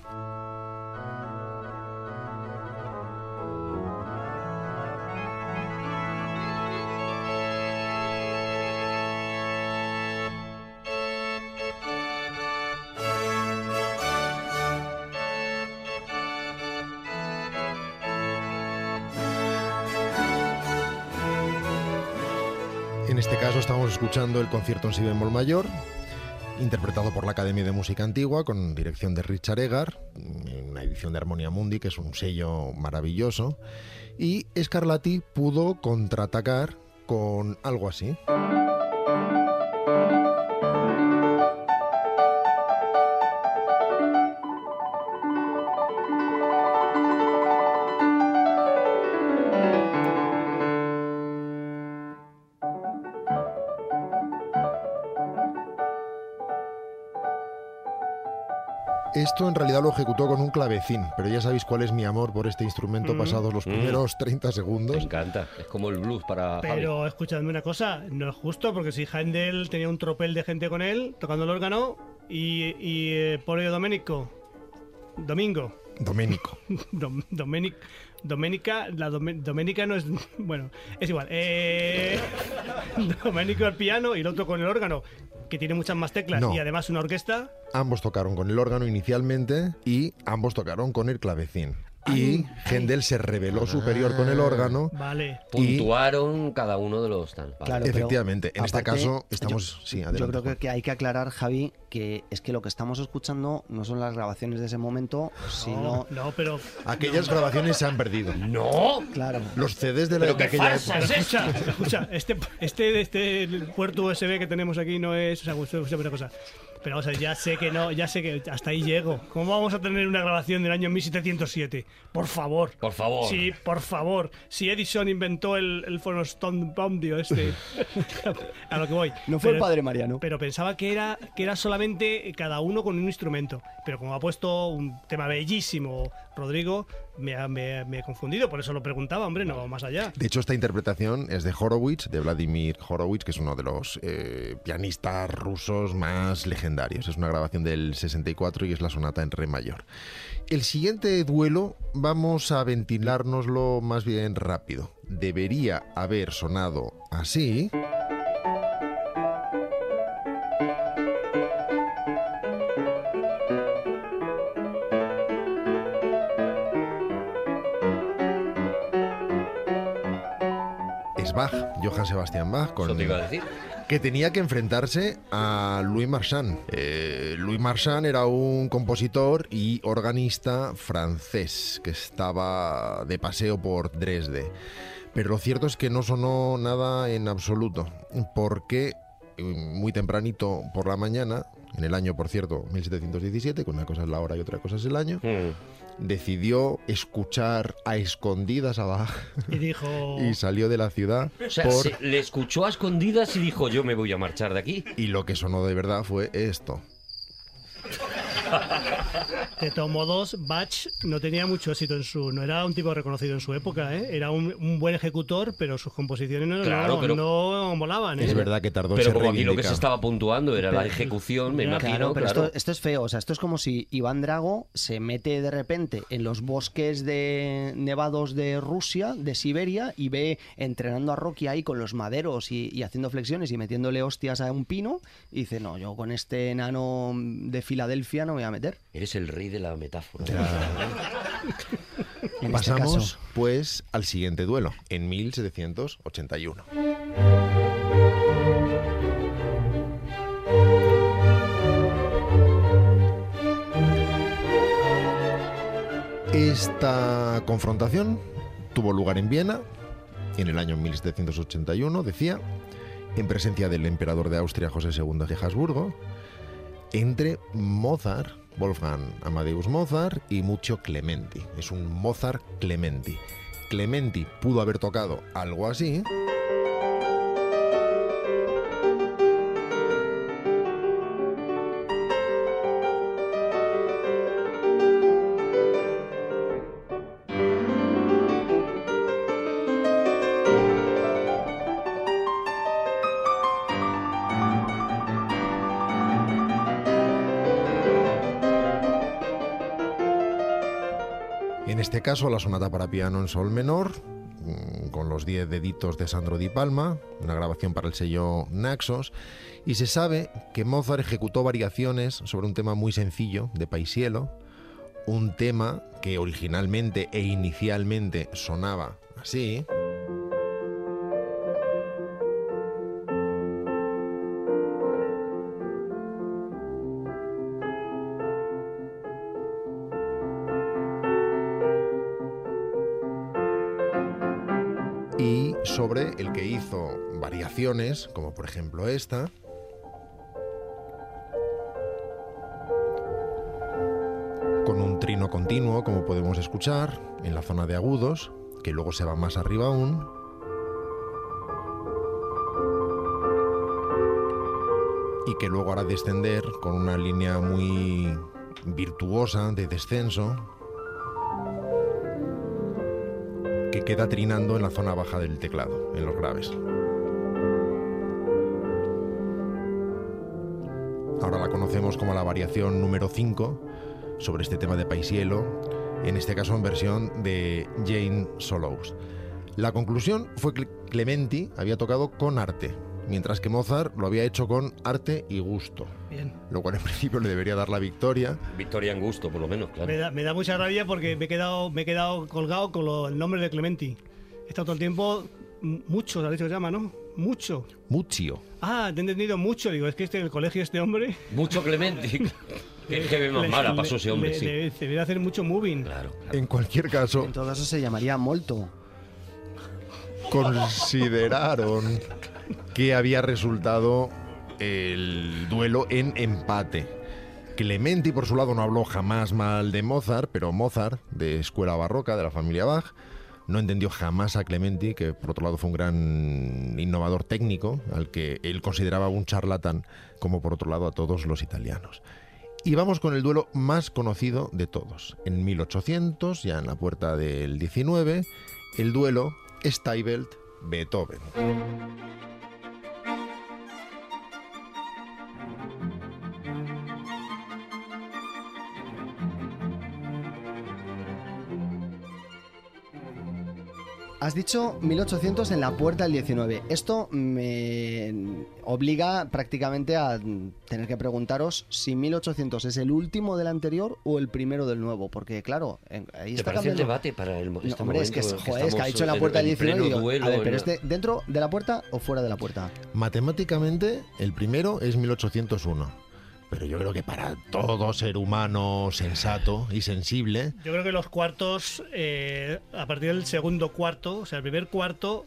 Escuchando el concierto en si bemol mayor, interpretado por la Academia de Música Antigua con dirección de Richard Egar, una edición de Armonia Mundi, que es un sello maravilloso. Y Scarlatti pudo contraatacar con algo así. Esto en realidad lo ejecutó con un clavecín, pero ya sabéis cuál es mi amor por este instrumento Mm. pasados los Mm. primeros 30 Me segundos. encanta. Es como el blues para Javi. pero escúchame una cosa, no es justo porque si Handel tenía un tropel de gente con él tocando el órgano y, y eh, Polio Domenico, Domingo, Doménico. Dom- Domenic, Doménica, la Dome- Doménica no es. Bueno, es igual. Eh, Domenico al piano y el otro con el órgano, que tiene muchas más teclas No. y además una orquesta. Ambos tocaron con el órgano inicialmente y ambos tocaron con el clavecín. Y Händel se reveló superior con el órgano. Vale. Y Puntuaron cada uno de los tal. vale. Claro, efectivamente, en este aparte, caso estamos... sí, Yo adelante, creo que, que hay que aclarar, Javi, que es que lo que estamos escuchando no son las grabaciones de ese momento, sino... No, no, pero. Aquellas grabaciones se han perdido. ¡No! Claro. Los CDs de, la, Pero qué época. es esa. Escucha, escucha, este, este, este puerto USB que tenemos aquí no es. O sea, usted- usted una cosa. Pero vamos a ver, ya sé que no, ya sé que hasta ahí llego. ¿Cómo vamos a tener una grabación del año 1707? Por favor. Por favor. Sí, por favor. Si Edison inventó el, el Phonostone Bondio este. a lo que voy. No fue el padre Mariano. Pero pensaba que era, que era solamente cada uno con un instrumento. Pero como ha puesto un tema bellísimo Rodrigo, me he confundido. Por eso lo preguntaba, hombre, no más allá. De hecho, esta interpretación es de Horowitz, de Vladimir Horowitz, que es uno de los eh, pianistas rusos más legendarios. Es una grabación del 64 y es la sonata en re mayor. El siguiente duelo vamos a ventilárnoslo más bien rápido. Debería haber sonado así. Es Bach, Johann Sebastian Bach, con Eso te iba a decir. que tenía que enfrentarse a Louis Marchand. Eh, Louis Marchand era un compositor y organista francés que estaba de paseo por Dresde. Pero lo cierto es que no sonó nada en absoluto, porque eh, muy tempranito por la mañana, en el año, por cierto, 1717, que una cosa es la hora y otra cosa es el año, Mm. Decidió escuchar a escondidas a Bach Y dijo... y salió de la ciudad O sea, por... se- le escuchó a escondidas y dijo, yo me voy a marchar de aquí. Y lo que sonó de verdad fue esto. De todos modos, Bach no tenía mucho éxito en su... No era un tipo reconocido en su época, ¿eh? Era un, un buen ejecutor, pero sus composiciones no, Claro, no, pero- no molaban, ¿eh? Es verdad que tardó Pero como aquí lo que se estaba puntuando era la ejecución, me imagino, pero claro. Esto, esto es feo. O sea, esto es como si Iván Drago se mete de repente en los bosques de nevados de Rusia, de Siberia, y ve entrenando a Rocky ahí con los maderos y, y haciendo flexiones y metiéndole hostias a un pino. Y dice, no, yo con este enano de Filadelfia no me voy a meter. Eres el rey de la metáfora. En este Pasamos caso. pues al siguiente duelo, en 1781. Esta confrontación tuvo lugar en Viena en el año 1781, decía, en presencia del emperador de Austria José II de Habsburgo, entre Mozart, Wolfgang Amadeus Mozart y Mucho Clementi. Es un Mozart Clementi. Clementi pudo haber tocado algo así. Caso, la sonata para piano en sol menor, mm, con los 10 deditos de Sandro Di Palma, una grabación para el sello Naxos, y se sabe que Mozart ejecutó variaciones sobre un tema muy sencillo de Paisiello, un tema que originalmente e inicialmente sonaba así. Como por ejemplo esta. Con un trino continuo, como podemos escuchar, en la zona de agudos, que luego se va más arriba aún. Y que luego hará descender con una línea muy virtuosa de descenso, que queda trinando en la zona baja del teclado, en los graves. Conocemos como la variación número 5 sobre este tema de Paisiello, en este caso en versión de Jane Solos. La conclusión fue que Clementi había tocado con arte, mientras que Mozart lo había hecho con arte y gusto, Bien. lo cual en principio le debería dar la victoria. Victoria en gusto, por lo menos, claro. Me da, me da mucha rabia porque me he quedado, me he quedado colgado con lo- el nombre de Clementi. He estado todo el tiempo, m- mucho, has dicho que se llama, ¿no? Mucho. Muchio. Ah, te he entendido mucho. Digo, es que este, en el colegio este hombre... Mucho qué más le- mala pasó ese hombre, le- sí. le- debería hacer mucho moving. Claro. En cualquier caso, En todo caso se llamaría Molto. consideraron que había resultado el duelo en empate. Clementi, por su lado, no habló jamás mal de Mozart, pero Mozart, de escuela barroca, de la familia Bach, no entendió jamás a Clementi, que por otro lado fue un gran innovador técnico, al que él consideraba un charlatán, como por otro lado a todos los italianos. Y vamos con el duelo más conocido de todos. En 1800, ya en la puerta del 19, el duelo Steibelt-Beethoven. Has dicho 1800 en la puerta del 19. Esto me obliga prácticamente a tener que preguntaros si 1800 es el último del anterior o el primero del nuevo. Porque, claro, ahí ¿Te está parece el cambiando. debate para el mo- No, este hombre, es que, es, joder, es que ha dicho en la puerta del en 19. pleno digo, duelo, a ver, pero en- este, ¿dentro de la puerta o fuera de la puerta? Matemáticamente, el primero es 1801. Pero yo creo que para todo ser humano sensato y sensible, Yo creo que los cuartos, eh, a partir del segundo cuarto, o sea, el primer cuarto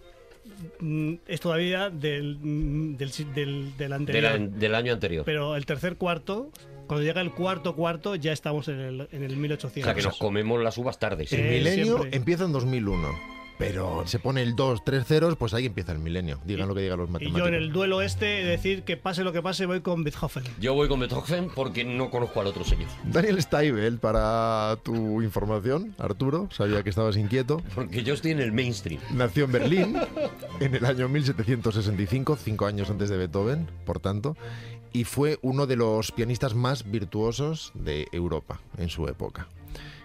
mm, es todavía del, mm, del, del, del de anterior. del año anterior. Pero el tercer cuarto, cuando llega el cuarto cuarto, ya estamos en el, en el o 1800. sea, que nos comemos las uvas tarde. sí. el milenio siempre. empieza en 2001. Pero se pone el 2, 3 ceros, pues ahí empieza el milenio. Digan lo que digan los Y matemáticos. yo en el duelo este, decir que pase lo que pase, voy con Beethoven. Yo voy con Beethoven porque no conozco al otro señor. Daniel Steibel, para tu información, Arturo, sabía que estabas inquieto. Porque yo estoy en el mainstream. Nació en Berlín en el año 1765, cinco años antes de Beethoven, por tanto, y fue uno de los pianistas más virtuosos de Europa en su época.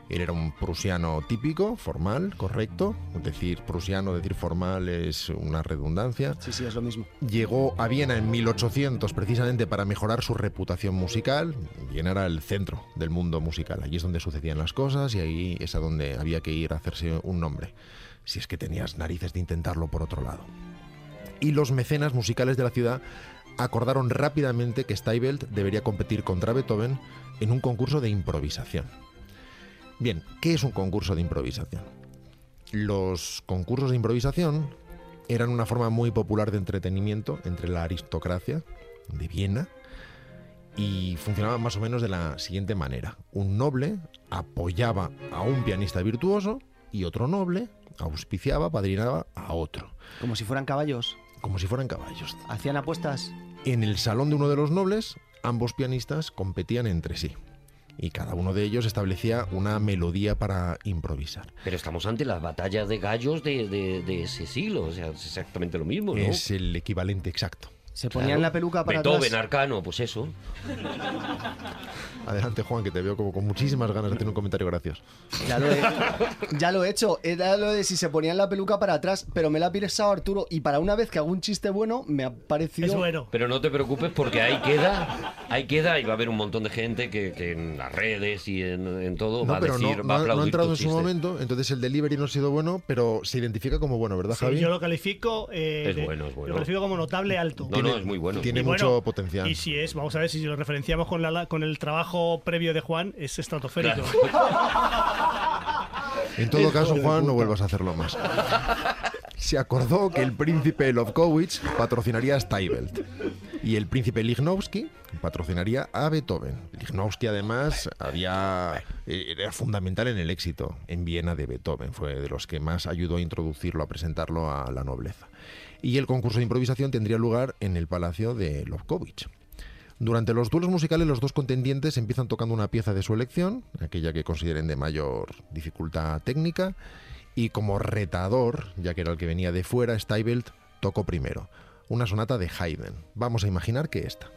Él era un prusiano típico, formal, correcto. Decir prusiano, decir formal es una redundancia. Sí, sí, es lo mismo. Llegó a Viena en 1800 precisamente para mejorar su reputación musical. Viena era el centro del mundo musical. Allí es donde sucedían las cosas y ahí es a donde había que ir a hacerse un nombre. Si es que tenías narices de intentarlo por otro lado. Y los mecenas musicales de la ciudad acordaron rápidamente que Steibelt debería competir contra Beethoven en un concurso de improvisación. Bien, ¿qué es un concurso de improvisación? Los concursos de improvisación eran una forma muy popular de entretenimiento entre la aristocracia de Viena y funcionaban más o menos de la siguiente manera. Un noble apoyaba a un pianista virtuoso y otro noble auspiciaba, padrinaba a otro, Como si fueran caballos. como si fueran caballos. ¿Hacían apuestas? En el salón de uno de los nobles, ambos pianistas competían entre sí y cada uno de ellos establecía una melodía para improvisar. Pero estamos ante la batalla de gallos de, de- de ese siglo. O sea, es exactamente lo mismo, ¿no? Es el equivalente exacto. ¿Se ponían Claro. la peluca para Beethoven, atrás? Arcano, pues eso. Adelante, Juan, que te veo como con muchísimas ganas de hacer un comentario gracioso. Ya lo, he, ya lo he hecho. Era lo de si se ponían la peluca para atrás, pero me la ha pisado Arturo. Y para una vez que hago un chiste bueno, me ha parecido. Es bueno. Pero no te preocupes porque ahí queda, ahí queda y va a haber un montón de gente que, que en las redes y en, en todo No, va a decir, no, va a no- no aplaudir ha entrado en su momento, entonces el delivery no ha sido bueno, pero se identifica como bueno, ¿verdad, Sí, Javi? yo lo califico. eh, Es bueno, es bueno. Lo califico como notable alto. No, no, es muy bueno. Tiene Y mucho bueno, potencial. Y si es, vamos a ver si lo referenciamos con, la, con el trabajo previo de Juan, es estratosférico. En todo caso, Juan, no vuelvas a hacerlo más. Se acordó que el príncipe Lovkowicz patrocinaría a Steibelt y el príncipe Lichnowsky patrocinaría a Beethoven. Lichnowsky, además, había, eh, era fundamental en el éxito en Viena de Beethoven. Fue de los que más ayudó a introducirlo, a presentarlo a la nobleza. Y el concurso de improvisación tendría lugar en el palacio de Lovkowicz. Durante los duelos musicales los dos contendientes empiezan tocando una pieza de su elección, aquella que consideren de mayor dificultad técnica, y como retador, ya que era el que venía de fuera, Steibelt tocó primero, una sonata de Haydn. Vamos a imaginar que esta.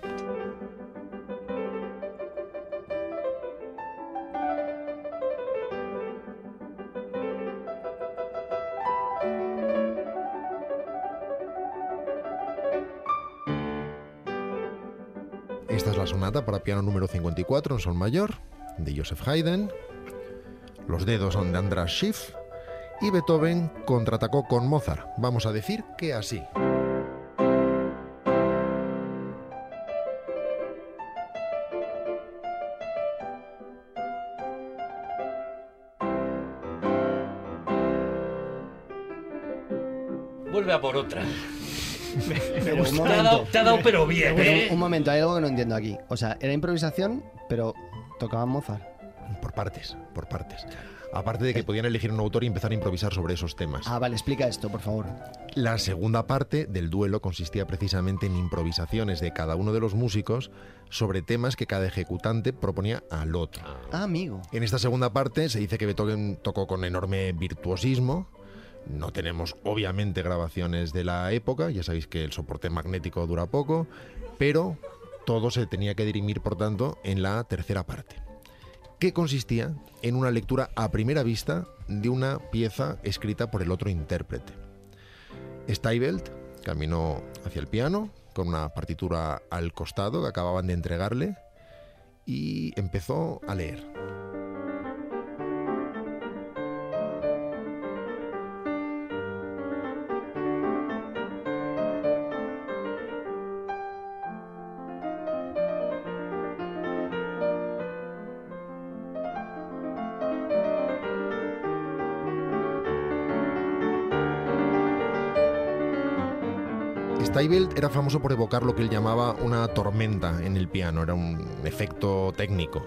Esta es la sonata para piano número 54 en sol mayor, de Joseph Haydn. Los dedos son de Andras Schiff. Y Beethoven contraatacó con Mozart. Vamos a decir que así. Pero bien, Pero ¿eh? un momento, hay algo que no entiendo aquí. O sea, era improvisación, pero tocaban Mozart. Por partes, por partes. Aparte de que podían elegir un autor y empezar a improvisar sobre esos temas. Ah, vale, explica esto, por favor. La segunda parte del duelo consistía precisamente en improvisaciones de cada uno de los músicos sobre temas que cada ejecutante proponía al otro. Ah, amigo. En esta segunda parte se dice que Beethoven tocó con enorme virtuosismo. No tenemos obviamente grabaciones de la época, ya sabéis que el soporte magnético dura poco, pero todo se tenía que dirimir, por tanto, en la tercera parte. que consistía en una lectura a primera vista de una pieza escrita por el otro intérprete. Steibelt caminó hacia el piano con una partitura al costado que acababan de entregarle y empezó a leer. Steibelt era famoso por evocar lo que él llamaba una tormenta en el piano, era un efecto técnico.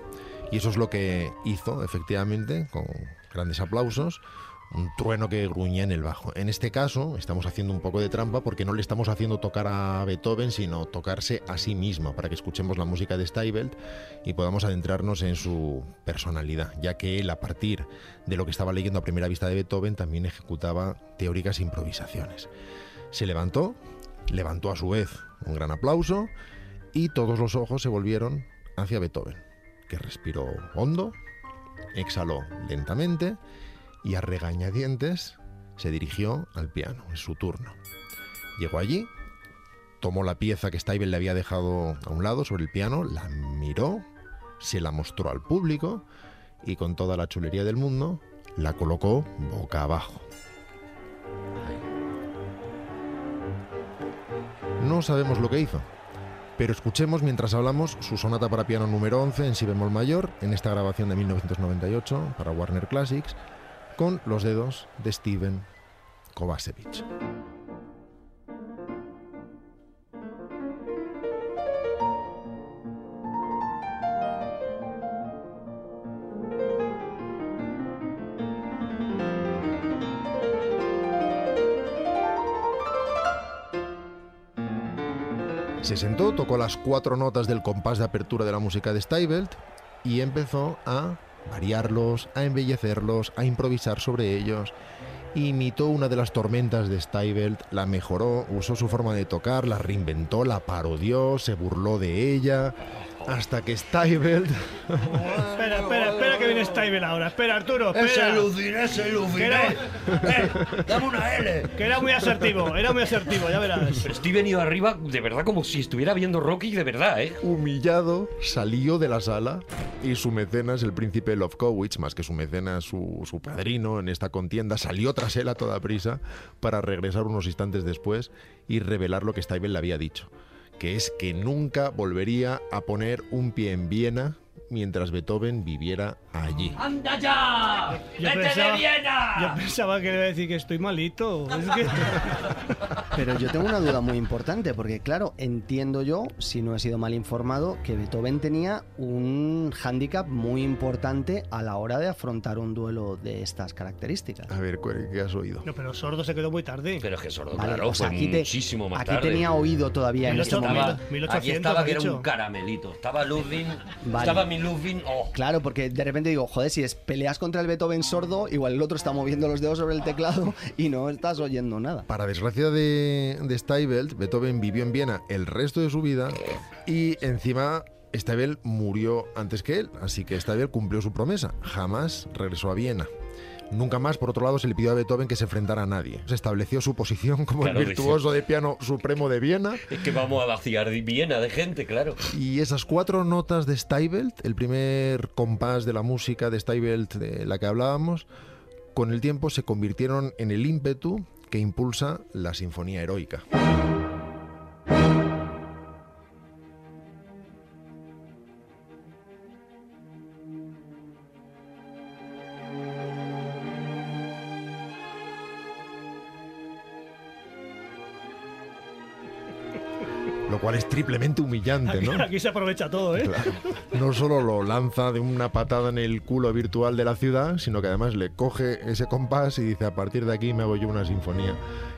Y eso es lo que hizo, efectivamente, con grandes aplausos, un trueno que gruñía en el bajo. En este caso, estamos haciendo un poco de trampa porque no le estamos haciendo tocar a Beethoven, sino tocarse a sí mismo, para que escuchemos la música de Steibelt y podamos adentrarnos en su personalidad, ya que él, a partir de lo que estaba leyendo a primera vista de Beethoven, también ejecutaba teóricas improvisaciones. Se levantó, levantó a su vez un gran aplauso y todos los ojos se volvieron hacia Beethoven, que respiró hondo, exhaló lentamente y a regañadientes se dirigió al piano, en su turno. Llegó allí, tomó la pieza que Steibel le había dejado a un lado sobre el piano, la miró, se la mostró al público y con toda la chulería del mundo la colocó boca abajo. Sabemos lo que hizo, pero escuchemos mientras hablamos su sonata para piano número 11 en si bemol mayor, en esta grabación de 1998 para Warner Classics, con los dedos de Steven Kovacevic. Se sentó, tocó las cuatro notas del compás de apertura de la música de Steibelt y empezó a variarlos, a embellecerlos, a improvisar sobre ellos. Imitó una de las tormentas de Steibelt, la mejoró, usó su forma de tocar, la reinventó, la parodió, se burló de ella, hasta que Steibelt... Espera, espera, espera que viene Steibel ahora. Espera, Arturo, espera. Ese Lucin, ese era, Eh, dame una L. que era muy asertivo, era muy asertivo, ya verás. Pero estoy venido arriba de verdad como si estuviera viendo Rocky de verdad, ¿eh? Humillado, salió de la sala y su mecenas, el príncipe Lovkowicz, más que su mecenas, su, su padrino en esta contienda, salió tras él a toda prisa para regresar unos instantes después y revelar lo que Steibel le había dicho, que es que nunca volvería a poner un pie en Viena mientras Beethoven viviera allí. ¡Anda ya! Yo ¡Vete pensaba, de Viena! Yo pensaba que iba a decir que estoy malito. Es que... Pero yo tengo una duda muy importante, porque claro, entiendo yo, si no he sido mal informado, que Beethoven tenía un hándicap muy importante a la hora de afrontar un duelo de estas características. A ver, ¿qué has oído? No, pero Sordo se quedó muy tarde. Pero es que Sordo, vale, claro, o sea, fue aquí te, muchísimo más aquí tarde. Aquí tenía oído todavía 18, en este momento. Estaba, 1800, aquí estaba que era un caramelito. Estaba Ludwig, vale. estaba 19 Oh. Claro, porque de repente digo, joder, si es peleas contra el Beethoven sordo, igual el otro está moviendo los dedos sobre el teclado y no estás oyendo nada. Para desgracia de, de Steibelt, Beethoven vivió en Viena el resto de su vida y encima Steibelt murió antes que él, así que Steibelt cumplió su promesa, jamás regresó a Viena. Nunca más, por otro lado, se le pidió a Beethoven que se enfrentara a nadie. Se estableció su posición como Claro, el virtuoso de piano supremo de Viena. es que vamos a vaciar Viena de gente, claro. Y esas cuatro notas de Steibelt, el primer compás de la música de Steibelt de la que hablábamos, con el tiempo se convirtieron en el ímpetu que impulsa la sinfonía heroica. Es triplemente humillante, Aquí, ¿no? aquí se aprovecha todo, ¿eh? Claro. No solo lo lanza de una patada en el culo virtual de la ciudad, sino que además le coge ese compás y dice, a partir de aquí me hago yo una sinfonía.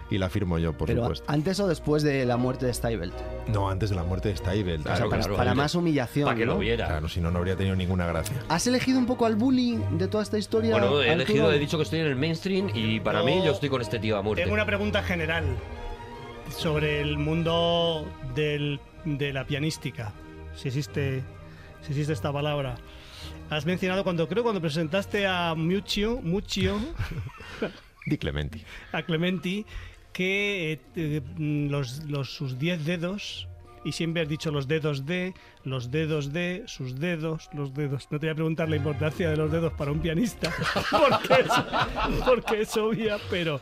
Y la firmo yo, por Pero supuesto. antes o después de la muerte de Steibelt. No, antes de la muerte de Steibelt. o sea, para, claro, para más humillación. Para que ¿no? lo viera. Claro, si no, no habría tenido ninguna gracia. ¿Has elegido un poco al bully de toda esta historia? Bueno, he Arturo? elegido, he dicho que estoy en el mainstream y para Yo mí yo estoy con este tío a muerte. Tengo una pregunta general sobre el mundo del- de la pianística. Si existe, si existe esta palabra. Has mencionado cuando creo cuando presentaste a Muccio, Muccio, Di Clementi. a Clementi, que eh, eh, los, los- sus 10 dedos, y siempre has dicho los dedos de, los dedos de, sus dedos, los dedos. No te voy a preguntar la importancia de los dedos para un pianista, porque es, porque es obvia, pero...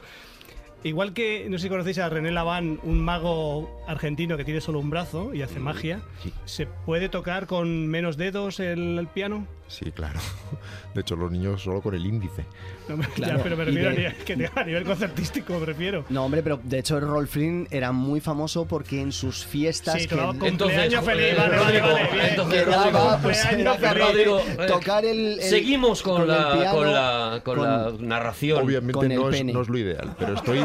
Igual que, no sé si conocéis a René Laván, un mago argentino que tiene solo un brazo y hace magia, Sí. ¿se puede tocar con menos dedos el, el piano? Sí, claro. De hecho, los niños solo con el índice. No, Claro, ya, pero me refiero a de- nivel, que te- a nivel concertístico, me refiero. No, hombre, pero de hecho Rolf Flynn era muy famoso porque en sus fiestas Sí, que con- Entonces, Cumpleaños feliz, eh, vale, vale, vale, bien. entonces, Rodrigo, pues. Rodrigo, eh, tocar el, el- Seguimos con, el la, piano, con, la, con con- la narración. Obviamente con el no es, pene. no es lo ideal, pero estoy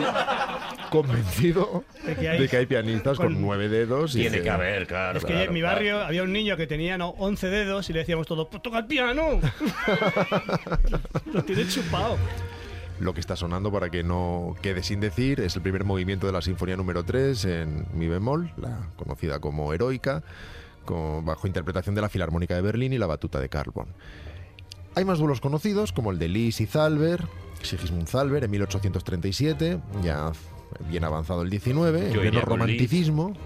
convencido De que de que hay- hay, pianistas con, con- nueve dedos. y Tiene que haber, claro. Es que claro, en mi claro. barrio había un niño que tenía no, 11 dedos y le decíamos todo, pues toca el piano. Lo tiene chupado. Lo que está sonando para que no quede sin decir es el primer movimiento de la Sinfonía número 3 en mi bemol, la conocida como Heroica, con- bajo interpretación de la Filarmónica de Berlín y la batuta de Carl. Hay más duelos conocidos, como el de Lis y Zalber, Sigismund Zalber en 1837, ya bien avanzado el 19, en pleno romanticismo.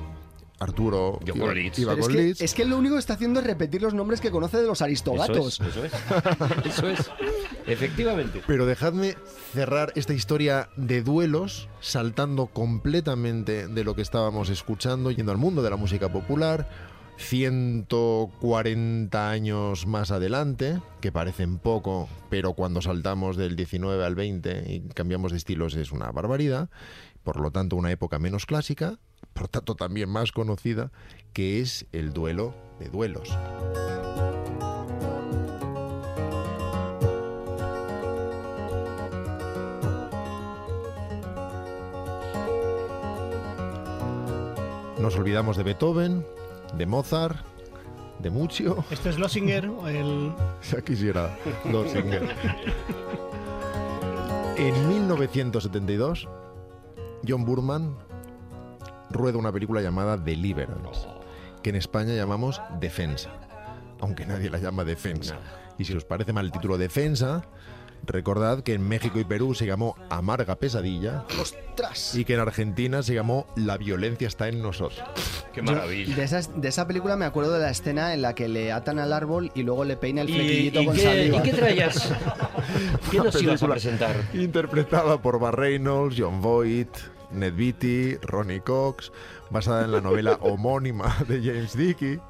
Arturo Yo iba, con Liszt. iba Pero es que, Liszt. es que lo único que está haciendo es repetir los nombres que conoce de los Eso aristogatos. es, eso es. Eso es. Efectivamente. Pero dejadme cerrar esta historia de duelos saltando completamente de lo que estábamos escuchando, yendo al mundo de la música popular, 140 años más adelante, que parecen poco, pero cuando saltamos del 19 al 20 y cambiamos de estilos es una barbaridad, por lo tanto una época menos clásica, por tanto también más conocida, que es el duelo de duelos. Nos olvidamos de Beethoven, de Mozart, de Muccio. Este es Lossinger, el... Ya quisiera Lossinger. En 1972, John Burman rueda una película llamada Deliverance, que en España llamamos Defensa, aunque nadie la llama Defensa. Y si os parece mal el título Defensa, recordad que en México y Perú se llamó Amarga Pesadilla ¡Ostras! y que en Argentina se llamó La violencia está en nosotros. Qué Yo maravilla. de, esas- de esa película me acuerdo de la escena en la que le atan al árbol y luego le peina el ¿Y, flequillito y con qué, saliva. ¿Y qué traías? ¿Qué nos ibas a presentar? Interpretada por Bar Reynolds, John Voight, Ned Beatty, Ronnie Cox, basada en la novela homónima de James Dickey,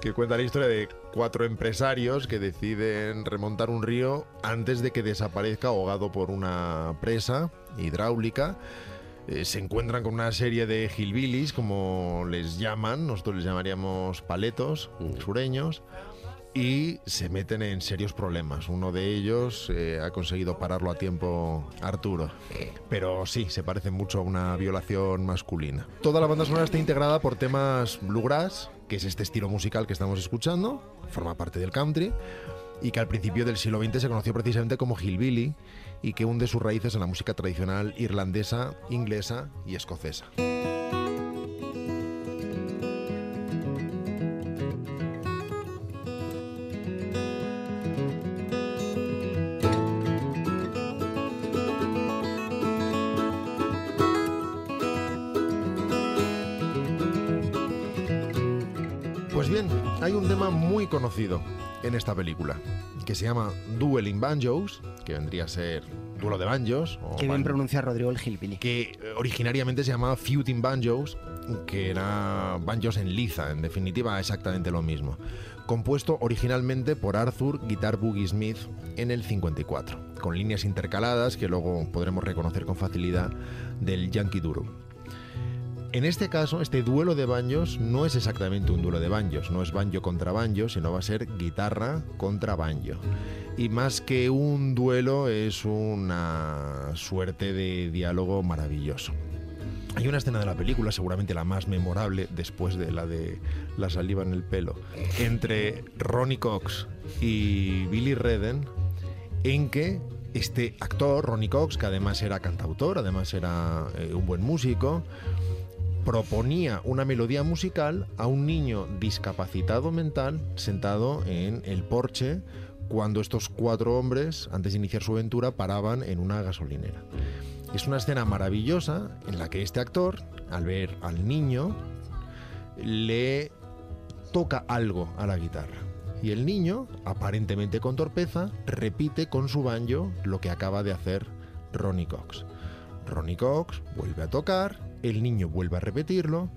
que cuenta la historia de cuatro empresarios que deciden remontar un río antes de que desaparezca ahogado por una presa hidráulica. Eh, se encuentran con una serie de hillbillies, como les llaman, nosotros les llamaríamos paletos sureños, y se meten en serios problemas. Uno de ellos eh, ha conseguido pararlo a tiempo Arturo. Pero sí, se parece mucho a una violación masculina. Toda la banda sonora está integrada por temas bluegrass, que es este estilo musical que estamos escuchando, forma parte del country, y que al principio del siglo XX se conoció precisamente como hillbilly y que hunde sus raíces en la música tradicional irlandesa, inglesa y escocesa. Conocido en esta película que se llama Dueling Banjos, que vendría a ser duelo de banjos. o Qué bien ban- pronuncia Rodrigo el Gilpili. que eh, originariamente se llamaba Feuding Banjos, que era banjos en liza, en definitiva exactamente lo mismo. Compuesto originalmente por Arthur Guitar Boogie Smith en el 54, con líneas intercaladas que luego podremos reconocer con facilidad del Yankee Doodle. En este caso, este duelo de banjos no es exactamente un duelo de banjos, no es banjo contra banjo, sino va a ser guitarra contra banjo. Y más que un duelo, es una suerte de diálogo maravilloso. Hay una escena de la película, seguramente la más memorable después de la de la saliva en el pelo, entre Ronnie Cox y Billy Redden, en que este actor, Ronnie Cox, que además era cantautor, además era eh, un buen músico, proponía una melodía musical a un niño discapacitado mental sentado en el porche cuando estos cuatro hombres, antes de iniciar su aventura, paraban en una gasolinera. Es una escena maravillosa en la que este actor, al ver al niño, le toca algo a la guitarra. Y el niño, aparentemente con torpeza, repite con su banjo lo que acaba de hacer Ronnie Cox. Ronnie Cox vuelve a tocar, el niño vuelve a repetirlo,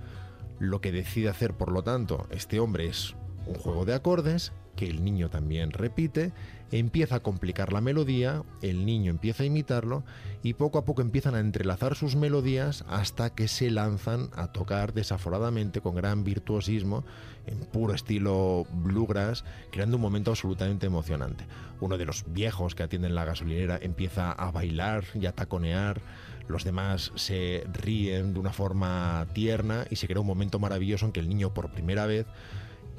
lo que decide hacer por lo tanto este hombre es un juego de acordes que el niño también repite, empieza a complicar la melodía, el niño empieza a imitarlo y poco a poco empiezan a entrelazar sus melodías hasta que se lanzan a tocar desaforadamente con gran virtuosismo en puro estilo bluegrass, creando un momento absolutamente emocionante. Uno de los viejos que atienden la gasolinera empieza a bailar y a taconear, los demás se ríen de una forma tierna y se crea un momento maravilloso en que el niño por primera vez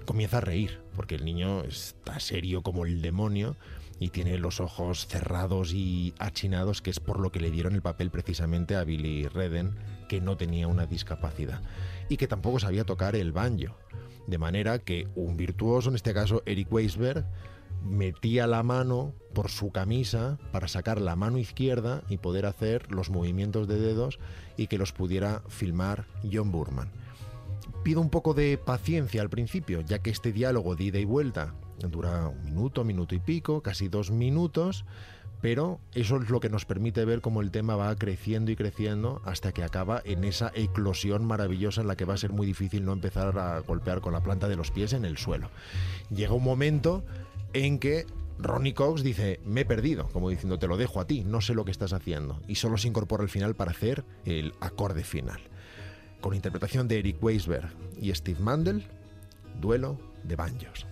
comienza a reír, porque el niño está serio como el demonio y tiene los ojos cerrados y achinados, que es por lo que le dieron el papel precisamente a Billy Redden, que no tenía una discapacidad y que tampoco sabía tocar el banjo. De manera que un virtuoso, en este caso Eric Weisberg, metía la mano por su camisa para sacar la mano izquierda y poder hacer los movimientos de dedos y que los pudiera filmar John Burman pido un poco de paciencia al principio, ya que este diálogo de ida y vuelta dura un minuto, minuto y pico, casi dos minutos, pero eso es lo que nos permite ver cómo el tema va creciendo y creciendo hasta que acaba en esa eclosión maravillosa en la que va a ser muy difícil no empezar a golpear con la planta de los pies en el suelo. Llega un momento en que Ronnie Cox dice, me he perdido, como diciendo, te lo dejo a ti, no sé lo que estás haciendo, y solo se incorpora al final para hacer el acorde final con interpretación de Eric Weisberg y Steve Mandel, Duelo de Banjos.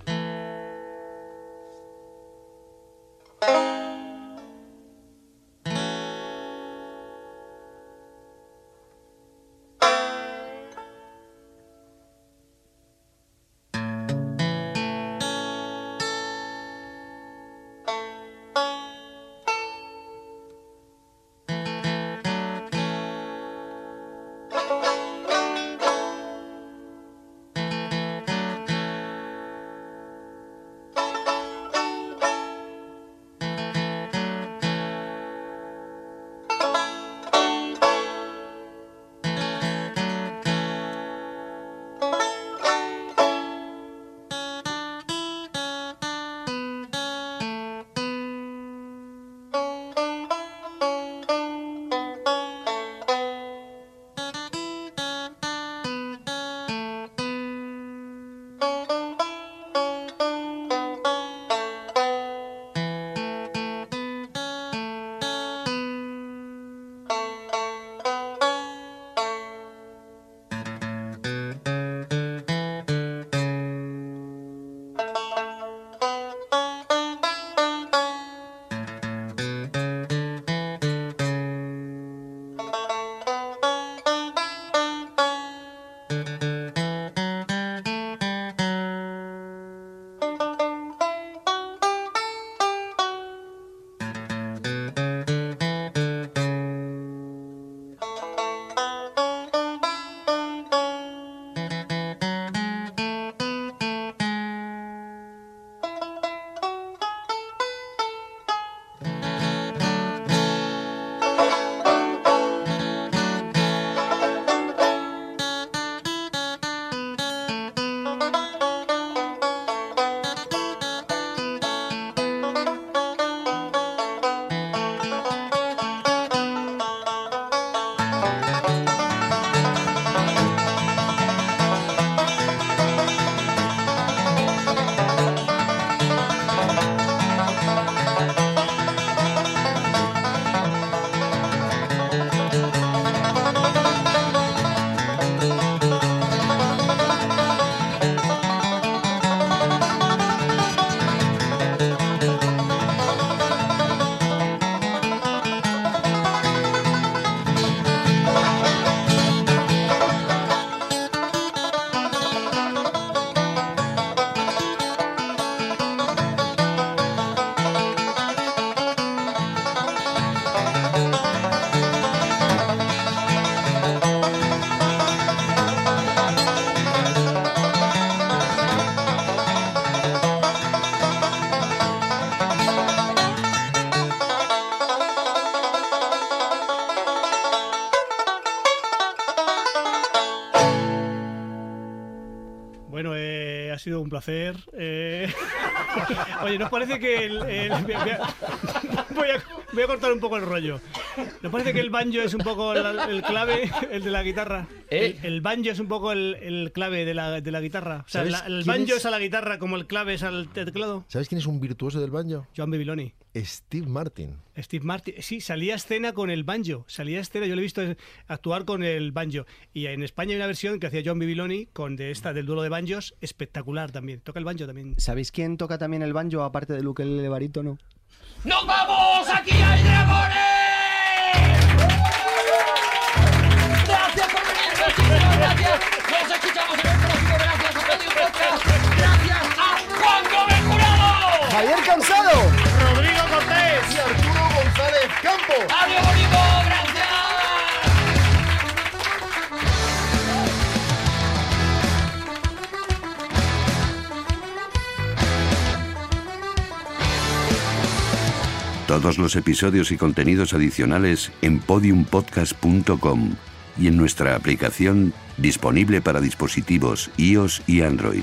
Eh. Oye, ¿nos parece que el... voy, a, cortar un poco el rollo. ¿Nos parece que el banjo es un poco el clave, el de la guitarra? ¿Eh? El, el banjo es un poco el, el clave de la, de la guitarra. O sea, ¿Sabes la- el banjo es? es? a la guitarra como el clave es al teclado. ¿Sabes quién es un virtuoso del banjo? John Babiloni. Steve Martin. Steve Martin, sí, salía a escena con el banjo, salía a escena, yo lo he visto actuar con el banjo. Y en España hay una versión que hacía John Bibiloni con de esta del duelo de banjos, espectacular también. Toca el banjo también. ¿Sabéis quién toca también el banjo aparte de Luke el barítono? ¡Nos vamos! ¡Aquí hay dragones! Nos escuchamos en el próximo Gracias a Radio Podcast. Gracias a Juan Gómez Jurado. ¡Javier Cansado! Rodrigo Cortés. Y Arturo González Campo. Adiós, bonito. Gracias. Todos los episodios y contenidos adicionales en podiumpodcast.com y en nuestra aplicación disponible para dispositivos iOS y Android.